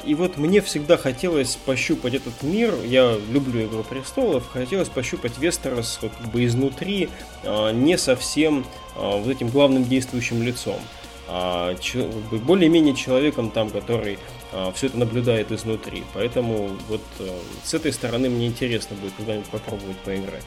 и вот мне всегда хотелось пощупать этот мир, я люблю «Игру престолов», хотелось пощупать Вестерос вот, как бы изнутри, не совсем вот этим главным действующим лицом а более-менее человеком там, который а, все это наблюдает изнутри. Поэтому вот а, с этой стороны мне интересно будет когда-нибудь попробовать поиграть.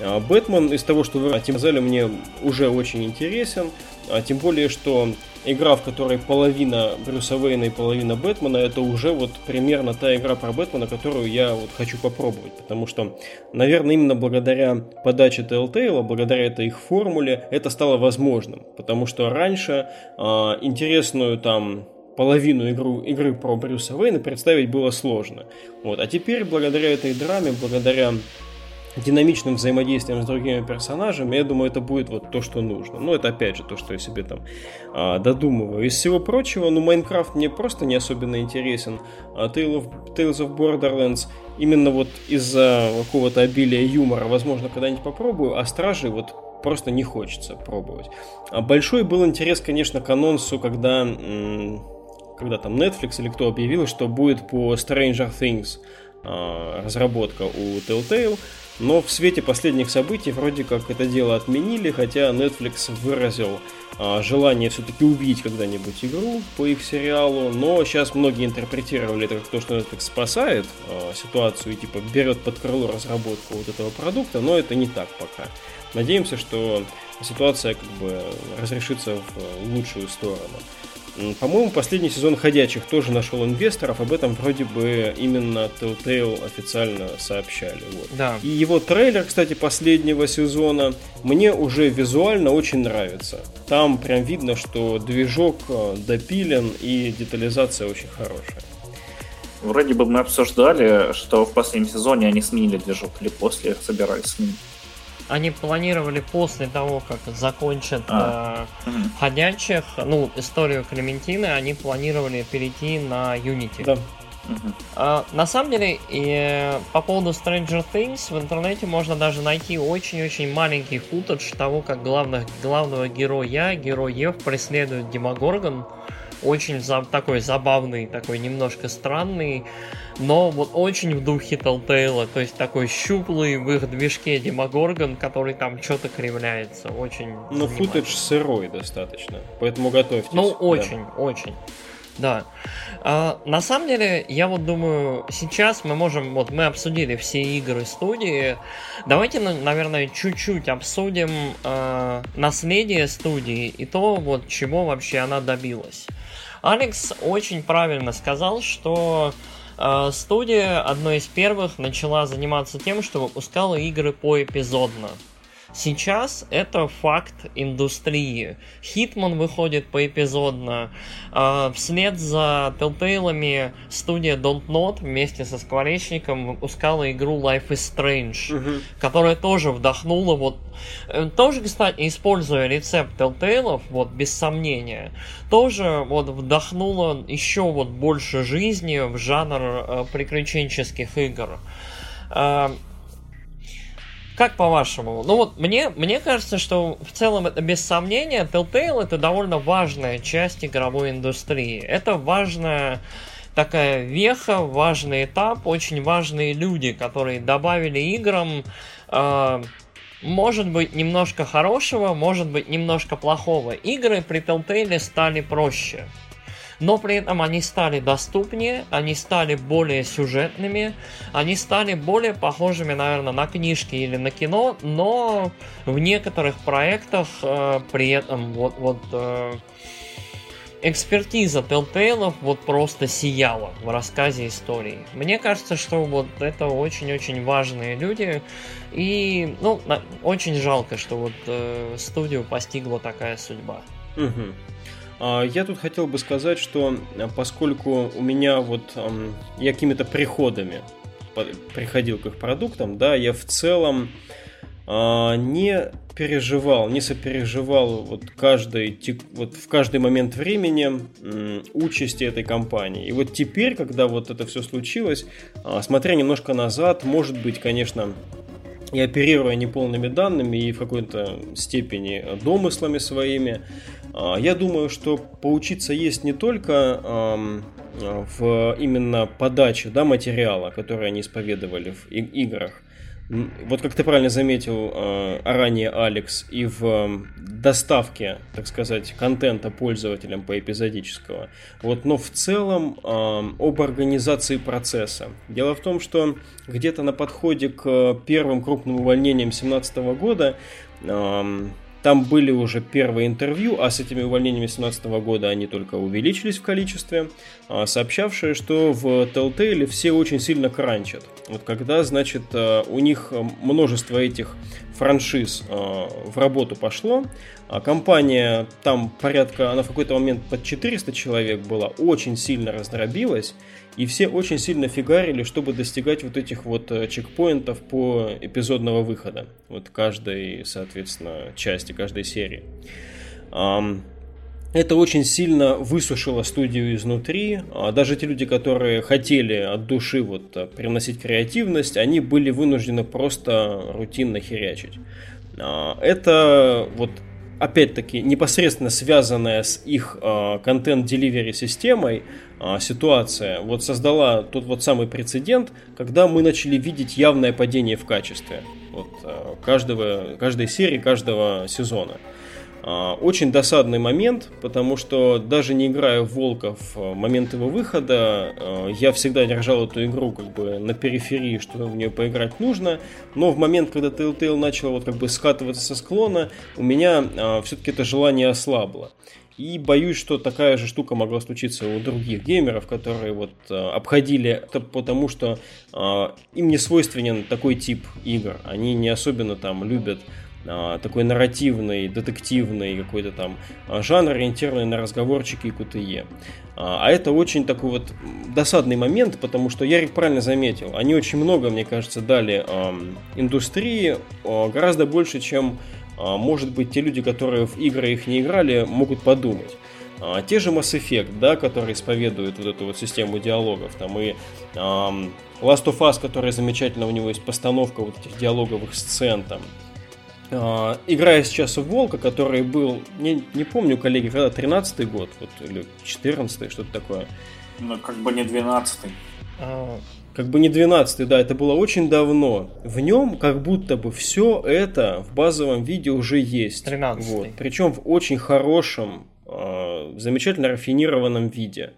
А, Бэтмен из того, что вы сказали, мне уже очень интересен. А, тем более, что игра, в которой половина Брюса Уэйна и половина Бэтмена, это уже вот примерно та игра про Бэтмена, которую я вот хочу попробовать. Потому что, наверное, именно благодаря подаче Telltale, благодаря этой их формуле, это стало возможным. Потому что раньше э, интересную там половину игру, игры про Брюса Уэйна представить было сложно. Вот. А теперь, благодаря этой драме, благодаря динамичным взаимодействием с другими персонажами, я думаю, это будет вот то, что нужно. Ну, это опять же то, что я себе там а, додумываю. Из всего прочего, ну, Майнкрафт мне просто не особенно интересен. А Tales of, Tales of Borderlands именно вот из-за какого-то обилия юмора, возможно, когда-нибудь попробую, а Стражи вот просто не хочется пробовать. А большой был интерес, конечно, к анонсу, когда, когда там Netflix или кто объявил, что будет по Stranger Things а, разработка у Telltale. Но в свете последних событий вроде как это дело отменили, хотя Netflix выразил а, желание все-таки увидеть когда-нибудь игру по их сериалу, но сейчас многие интерпретировали это как то, что Netflix спасает а, ситуацию и типа берет под крыло разработку вот этого продукта, но это не так пока. Надеемся, что ситуация как бы разрешится в лучшую сторону. По-моему, последний сезон «Ходячих» тоже нашел инвесторов, об этом вроде бы именно Telltale официально сообщали. Вот. Да. И его трейлер, кстати, последнего сезона мне уже визуально очень нравится. Там прям видно, что движок э, допилен и детализация очень хорошая. Вроде бы мы обсуждали, что в последнем сезоне они сменили движок или после собирались сменить они планировали после того, как закончат а. э, угу. ходячих, ну, историю Клементины, они планировали перейти на Unity. Да. А, на самом деле, и, по поводу Stranger Things в интернете можно даже найти очень-очень маленький футаж того, как главных, главного героя, героев преследует Демогоргон. Очень за, такой забавный, такой немножко странный но вот очень в духе Telltale, то есть такой щуплый в их движке Демогоргон, который там что-то кривляется, очень... Ну, футаж сырой достаточно, поэтому готовьтесь. Ну, очень, да. очень. Да. А, на самом деле, я вот думаю, сейчас мы можем, вот мы обсудили все игры студии. Давайте, наверное, чуть-чуть обсудим э, наследие студии и то, вот чего вообще она добилась. Алекс очень правильно сказал, что э, студия одной из первых начала заниматься тем, что выпускала игры поэпизодно. Сейчас это факт индустрии. Хитман выходит поэпизодно. Э, вслед за Telltale студия Don't Not вместе со Скворечником выпускала игру Life is Strange, угу. которая тоже вдохнула вот... Э, тоже, кстати, используя рецепт Telltale, вот без сомнения, тоже вот вдохнула еще вот больше жизни в жанр э, приключенческих игр. Как по-вашему? Ну вот мне, мне кажется, что в целом это без сомнения Telltale это довольно важная часть игровой индустрии. Это важная такая веха, важный этап, очень важные люди, которые добавили играм э, может быть немножко хорошего, может быть немножко плохого. Игры при Telltale стали проще но при этом они стали доступнее, они стали более сюжетными, они стали более похожими, наверное, на книжки или на кино, но в некоторых проектах э, при этом вот, вот э, экспертиза Telltale вот просто сияла в рассказе истории. Мне кажется, что вот это очень-очень важные люди, и ну, очень жалко, что вот э, студию постигла такая судьба. Угу. А, я тут хотел бы сказать, что а, поскольку у меня вот я какими-то приходами приходил к их продуктам, да, я в целом а, не переживал, не сопереживал вот каждый, вот в каждый момент времени участи этой компании. И вот теперь, когда вот это все случилось, смотря немножко назад, может быть, конечно, и оперируя неполными данными и в какой-то степени домыслами своими, а, я думаю, что поучиться есть не только в именно подаче да, материала, который они исповедовали в играх. Вот как ты правильно заметил а, ранее, Алекс, и в доставке, так сказать, контента пользователям по эпизодического. Вот, но в целом об организации процесса. Дело в том, что где-то на подходе к первым крупным увольнениям 2017 года там были уже первые интервью, а с этими увольнениями 2017 года они только увеличились в количестве, а, сообщавшие, что в Telltale все очень сильно кранчат. Вот когда, значит, а, у них множество этих франшиз а, в работу пошло, а компания там порядка, она в какой-то момент под 400 человек была, очень сильно раздробилась, и все очень сильно фигарили, чтобы достигать вот этих вот э, чекпоинтов по эпизодного выхода. Вот каждой, соответственно, части, каждой серии. Это очень сильно высушило студию изнутри. А даже те люди, которые хотели от души вот э, приносить креативность, они были вынуждены просто рутинно херячить. А, это вот опять-таки непосредственно связанная с их э, контент-деливери системой э, ситуация вот создала тот вот самый прецедент, когда мы начали видеть явное падение в качестве вот, э, каждого, каждой серии, каждого сезона. А, очень досадный момент, потому что даже не играя в Волка в момент его выхода, а, я всегда держал эту игру как бы на периферии, что в нее поиграть нужно, но в момент, когда Telltale начал вот как бы скатываться со склона, у меня а, все-таки это желание ослабло. И боюсь, что такая же штука могла случиться у других геймеров, которые вот обходили это потому, что им не свойственен такой тип игр. Они не особенно там любят такой нарративный, детективный какой-то там а, жанр, ориентированный на разговорчики и КТЕ. А, а это очень такой вот досадный момент, потому что Ярик правильно заметил, они очень много, мне кажется, дали индустрии, гораздо больше, чем, может быть, те люди, которые в игры их не играли, могут подумать. Те же Mass Effect, да, которые исповедуют вот эту вот систему диалогов, там и Last of Us, который замечательно, у него есть постановка вот этих диалоговых сцен, там, играя сейчас в Волка, который был, не, не помню, коллеги, когда 13-й год, вот, или 14-й, что-то такое. Ну, как бы не 12-й. Uh, как бы не 12-й, да, это было очень давно. В нем как будто бы все это в базовом виде уже есть. 13 Вот. Причем в очень хорошем, в замечательно рафинированном виде.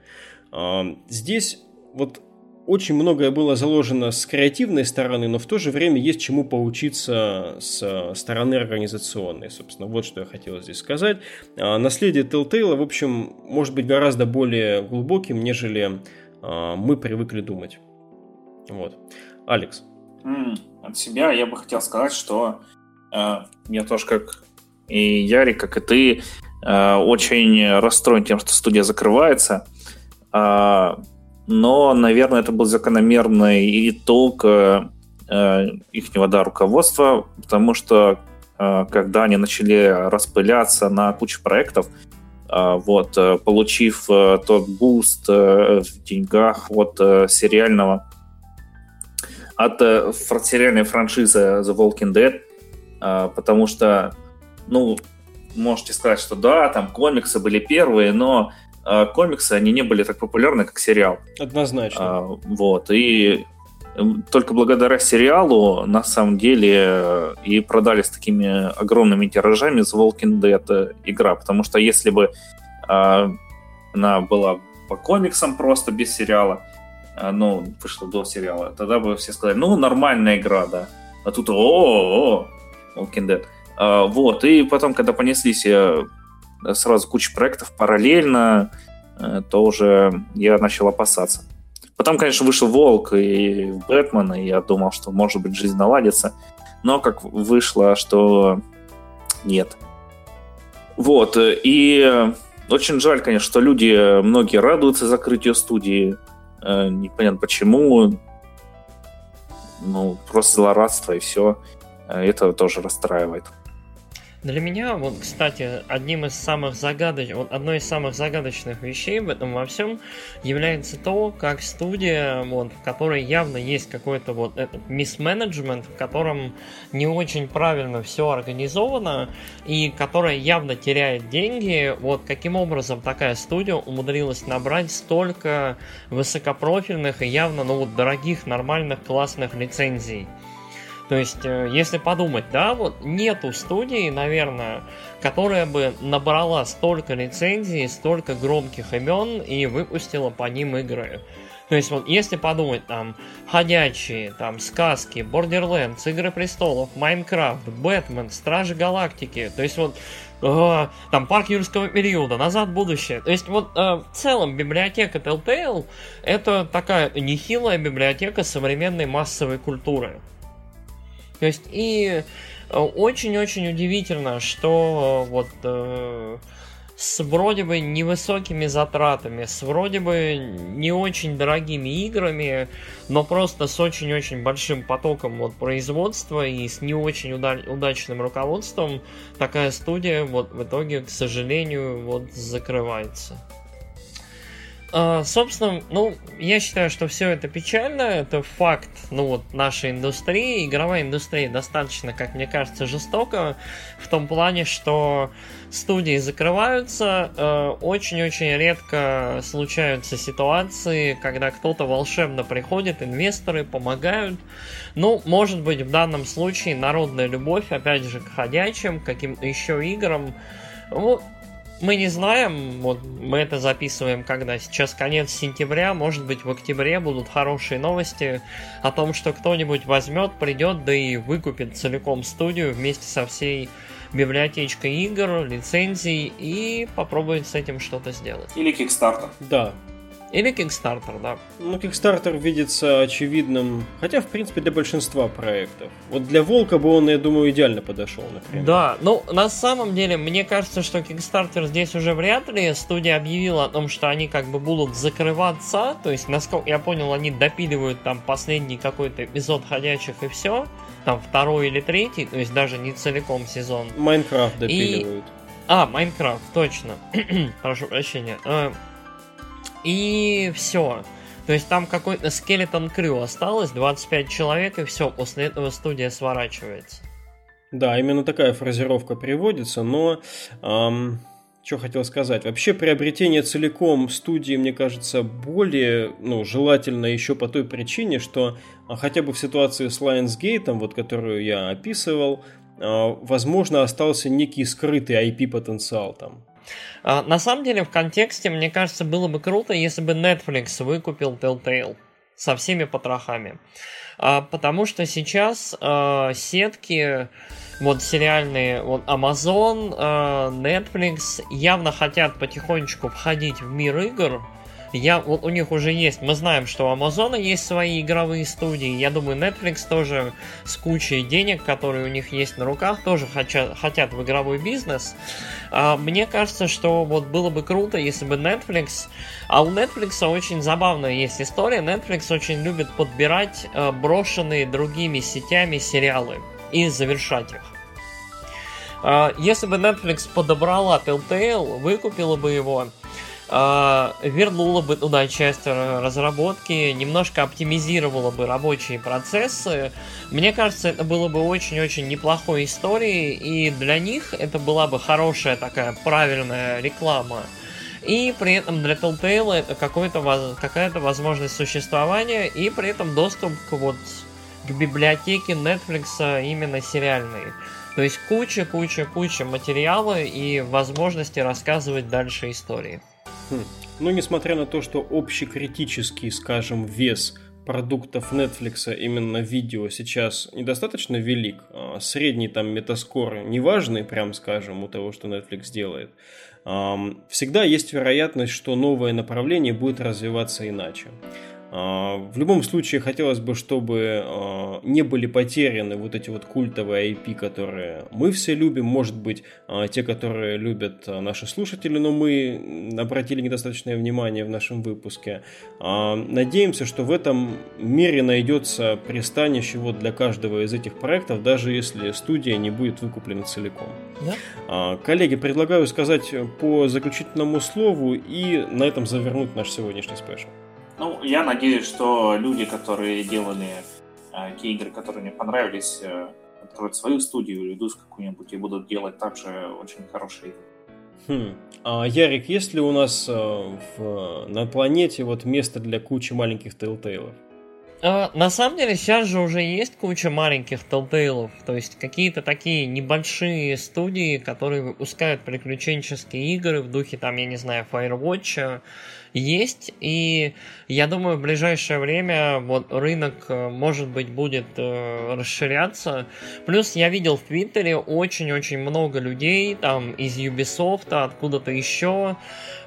Здесь вот очень многое было заложено с креативной стороны, но в то же время есть чему поучиться с стороны организационной. Собственно, вот что я хотел здесь сказать. А, наследие Telltale, в общем, может быть гораздо более глубоким, нежели а, мы привыкли думать. Вот. Алекс. От себя я бы хотел сказать, что э, я тоже как и Ярик, как и ты, э, очень расстроен тем, что студия закрывается. Э, но, наверное, это был закономерный итог э, э их да, руководства, потому что э, когда они начали распыляться на кучу проектов, э, вот, э, получив э, тот буст э, в деньгах от э, сериального от э, сериальной франшизы The Walking Dead, э, потому что, ну, можете сказать, что да, там комиксы были первые, но комиксы, они не были так популярны, как сериал. Однозначно. А, вот, и только благодаря сериалу, на самом деле, и продались такими огромными тиражами The Walking Dead игра, потому что если бы а, она была по комиксам просто без сериала, а, ну, вышла до сериала, тогда бы все сказали, ну, нормальная игра, да. А тут, о, Walking Dead. А, вот, и потом, когда понеслись э, сразу куча проектов параллельно, э, то уже я начал опасаться. Потом, конечно, вышел Волк и Бэтмен, и я думал, что, может быть, жизнь наладится. Но как вышло, что нет. Вот, и очень жаль, конечно, что люди, многие радуются закрытию студии. Э, непонятно почему. Ну, просто злорадство и все. Э, это тоже расстраивает. Для меня, вот, кстати, одним из самых загадочных, вот, одной из самых загадочных вещей в этом во всем является то, как студия, вот, в которой явно есть какой-то вот этот мисс-менеджмент, в котором не очень правильно все организовано и которая явно теряет деньги, вот каким образом такая студия умудрилась набрать столько высокопрофильных и явно, ну вот, дорогих, нормальных, классных лицензий. То есть, э, если подумать, да, вот нету студии, наверное, которая бы набрала столько лицензий, столько громких имен и выпустила по ним игры. То есть, вот если подумать, там, ходячие, там, сказки, Borderlands, Игры Престолов, Майнкрафт, Бэтмен, Стражи Галактики, то есть, вот, э, там, Парк Юрского периода, Назад в будущее. То есть, вот, э, в целом, библиотека Telltale это такая нехилая библиотека современной массовой культуры. То есть и э, очень-очень удивительно, что вот э, с вроде бы невысокими затратами, с вроде бы не очень дорогими играми, но просто с очень-очень большим потоком вот производства и с не очень уда- удачным руководством такая студия вот в итоге, к сожалению, вот закрывается. А, собственно, ну, я считаю, что все это печально, это факт, ну вот, нашей индустрии, игровая индустрия достаточно, как мне кажется, жестоко в том плане, что студии закрываются, э, очень-очень редко случаются ситуации, когда кто-то волшебно приходит, инвесторы помогают, ну, может быть, в данном случае народная любовь, опять же, к ходячим, каким-то еще играм, мы не знаем, вот мы это записываем когда? Сейчас конец сентября, может быть в октябре будут хорошие новости о том, что кто-нибудь возьмет, придет, да и выкупит целиком студию вместе со всей библиотечкой игр, лицензий и попробует с этим что-то сделать. Или Kickstarter. Да, или Kickstarter, да. Ну, Kickstarter видится очевидным, хотя, в принципе, для большинства проектов. Вот для Волка бы он, я думаю, идеально подошел, например. Да, ну, на самом деле, мне кажется, что Kickstarter здесь уже вряд ли. Студия объявила о том, что они как бы будут закрываться, то есть, насколько я понял, они допиливают там последний какой-то эпизод ходячих и все, там второй или третий, то есть даже не целиком сезон. Майнкрафт допиливают. И... А, Майнкрафт, точно. Прошу прощения. И все. То есть там какой-то скелетон крю осталось, 25 человек, и все, после этого студия сворачивается. Да, именно такая фразировка приводится, но эм, что хотел сказать. Вообще приобретение целиком студии, мне кажется, более ну, желательно еще по той причине, что а, хотя бы в ситуации с Lionsgate, вот, которую я описывал, а, возможно, остался некий скрытый IP-потенциал там. А, на самом деле, в контексте, мне кажется, было бы круто, если бы Netflix выкупил Telltale со всеми потрохами. А, потому что сейчас а, сетки вот сериальные, вот Amazon, Netflix явно хотят потихонечку входить в мир игр, я, вот у них уже есть, мы знаем, что у Amazon есть свои игровые студии. Я думаю, Netflix тоже с кучей денег, которые у них есть на руках, тоже хотят, хотят в игровой бизнес. А, мне кажется, что вот было бы круто, если бы Netflix... А у Netflix очень забавная есть история. Netflix очень любит подбирать а, брошенные другими сетями сериалы и завершать их. А, если бы Netflix подобрала Telltale, выкупила бы его, вернула бы туда часть разработки, немножко оптимизировала бы рабочие процессы. Мне кажется, это было бы очень-очень неплохой историей, и для них это была бы хорошая такая правильная реклама. И при этом для Telltale это какая-то возможность существования, и при этом доступ к вот к библиотеке Netflix именно сериальной. То есть куча-куча-куча материала и возможности рассказывать дальше истории. Хм. Ну, несмотря на то, что общекритический, скажем, вес продуктов Netflix именно видео сейчас недостаточно велик, а средний там метаскор неважный, прям скажем, у того, что Netflix делает, всегда есть вероятность, что новое направление будет развиваться иначе. А, в любом случае хотелось бы, чтобы а, не были потеряны вот эти вот культовые IP, которые мы все любим, может быть, а, те, которые любят наши слушатели, но мы обратили недостаточное внимание в нашем выпуске. Надеемся, что в этом мире найдется пристанище вот для каждого из этих проектов, даже если студия не будет выкуплена целиком. Да? Коллеги, предлагаю сказать по заключительному слову и на этом завернуть наш сегодняшний спешл. Ну, я надеюсь, что люди, которые делали э, те игры, которые мне понравились, э, откроют свою студию или идут какую-нибудь и будут делать также очень хорошие игры. Хм. А, Ярик, есть ли у нас э, в, на планете вот место для кучи маленьких Telltale? А, на самом деле сейчас же уже есть куча маленьких Telltale, то есть какие-то такие небольшие студии, которые выпускают приключенческие игры в духе там, я не знаю, Firewatch, есть, и я думаю, в ближайшее время вот рынок, э, может быть, будет э, расширяться. Плюс я видел в Твиттере очень-очень много людей там из Ubisoft, откуда-то еще,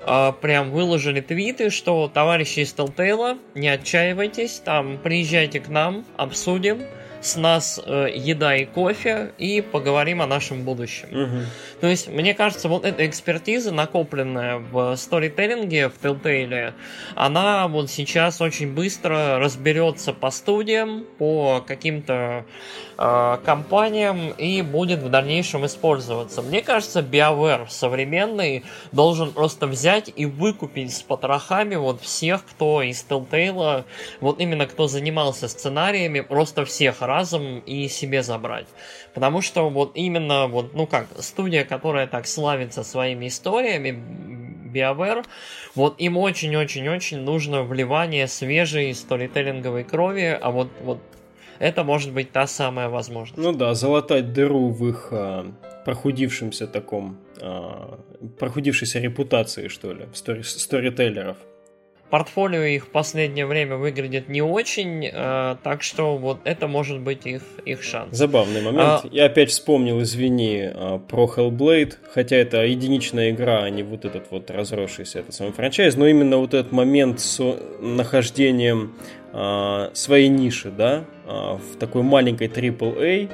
э, прям выложили твиты, что товарищи из Telltale, не отчаивайтесь, там приезжайте к нам, обсудим с нас э, еда и кофе и поговорим о нашем будущем. Угу. То есть, мне кажется, вот эта экспертиза, накопленная в сторителлинге, в Telltale, она вот сейчас очень быстро разберется по студиям, по каким-то э, компаниям и будет в дальнейшем использоваться. Мне кажется, BioWare современный должен просто взять и выкупить с потрохами вот всех, кто из Telltale, вот именно кто занимался сценариями, просто всех разом и себе забрать. Потому что вот именно вот, ну как, студия, которая так славится своими историями, BioWare, вот им очень-очень-очень нужно вливание свежей сторителлинговой крови, а вот, вот это может быть та самая возможность. Ну да, залатать дыру в их а, прохудившемся таком, а, прохудившейся репутации, что ли, стори сторителлеров. Портфолио их в последнее время выглядит не очень, э, так что вот это может быть их, их шанс. Забавный момент. А... Я опять вспомнил, извини, э, про Hellblade, хотя это единичная игра, а не вот этот вот разросшийся этот самый франчайз, но именно вот этот момент с нахождением э, своей ниши, да, э, в такой маленькой AAA,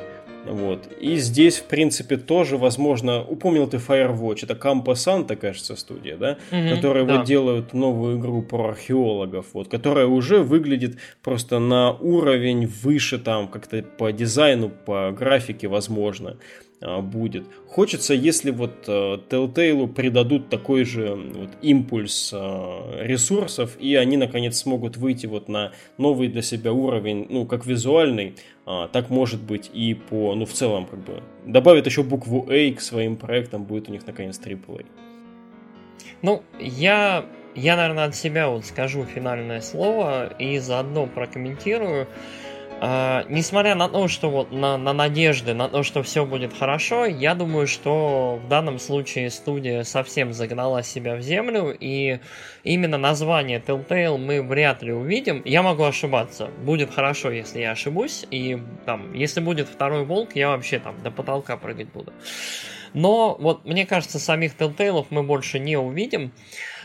вот. И здесь, в принципе, тоже, возможно, упомнил ты Firewatch, это Campo Santa, кажется, студия, да, mm которые да. вот делают новую игру про археологов, вот, которая уже выглядит просто на уровень выше там, как-то по дизайну, по графике, возможно. А, будет. Хочется, если вот э, Telltale придадут такой же вот импульс э, ресурсов, и они наконец смогут выйти вот на новый для себя уровень, ну, как визуальный, а, так может быть и по, ну, в целом, как бы, добавят еще букву A к своим проектам, будет у них наконец AAA. Ну, я, я, наверное, от себя вот скажу финальное слово и заодно прокомментирую. Несмотря на то, что вот на, на надежды, на то, что все будет хорошо, я думаю, что в данном случае студия совсем загнала себя в землю, и именно название Telltale мы вряд ли увидим. Я могу ошибаться. Будет хорошо, если я ошибусь, и там, если будет второй волк, я вообще там до потолка прыгать буду. Но вот мне кажется, самих Telltale мы больше не увидим.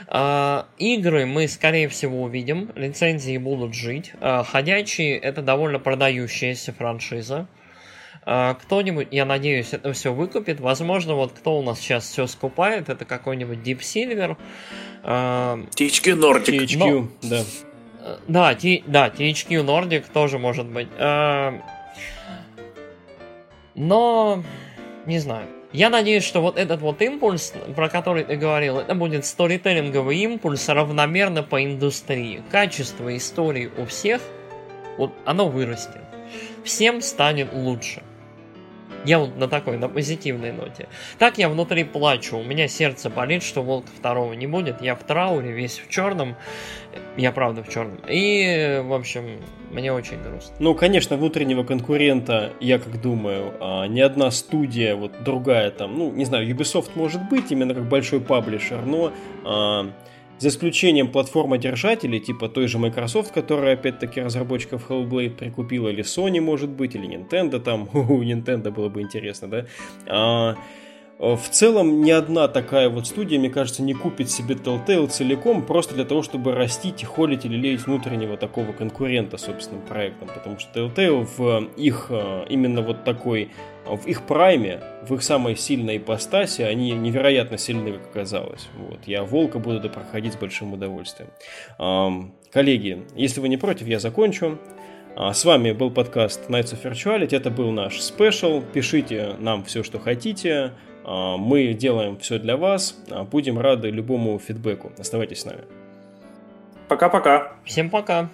Uh, игры мы, скорее всего, увидим. Лицензии будут жить. Uh, ходячие это довольно продающаяся франшиза. Uh, кто-нибудь, я надеюсь, это все выкупит. Возможно, вот кто у нас сейчас все скупает, это какой-нибудь Deep Silver. THQ Nordic. THQ, Но... да. Да, T, да, THQ Nordic тоже может быть. Но не знаю. Я надеюсь, что вот этот вот импульс, про который ты говорил, это будет сторителлинговый импульс равномерно по индустрии. Качество истории у всех, вот оно вырастет. Всем станет лучше. Я вот на такой, на позитивной ноте. Так я внутри плачу, у меня сердце болит, что Волка второго не будет. Я в трауре, весь в черном. Я правда в черном. И, в общем, мне очень грустно. Ну, конечно, внутреннего конкурента, я как думаю, а, ни одна студия, вот другая там, ну, не знаю, Ubisoft может быть именно как большой паблишер, но а, за исключением платформодержателей, типа той же Microsoft, которая опять-таки разработчиков Hellblade прикупила, или Sony, может быть, или Nintendo там, у Nintendo было бы интересно, да, а, в целом, ни одна такая вот студия, мне кажется, не купит себе Telltale целиком просто для того, чтобы растить холить или леять внутреннего такого конкурента собственным проектом. Потому что Telltale в их э, именно вот такой, в их прайме, в их самой сильной ипостаси, они невероятно сильны, как оказалось. Вот. Я Волка буду проходить с большим удовольствием. Коллеги, если вы не против, я закончу. А, с вами был подкаст Nights of Virtuality. Это был наш спешл. Пишите нам все, что хотите. А, мы делаем все для вас. А, будем рады любому фидбэку. Оставайтесь с нами. Пока-пока. Всем пока.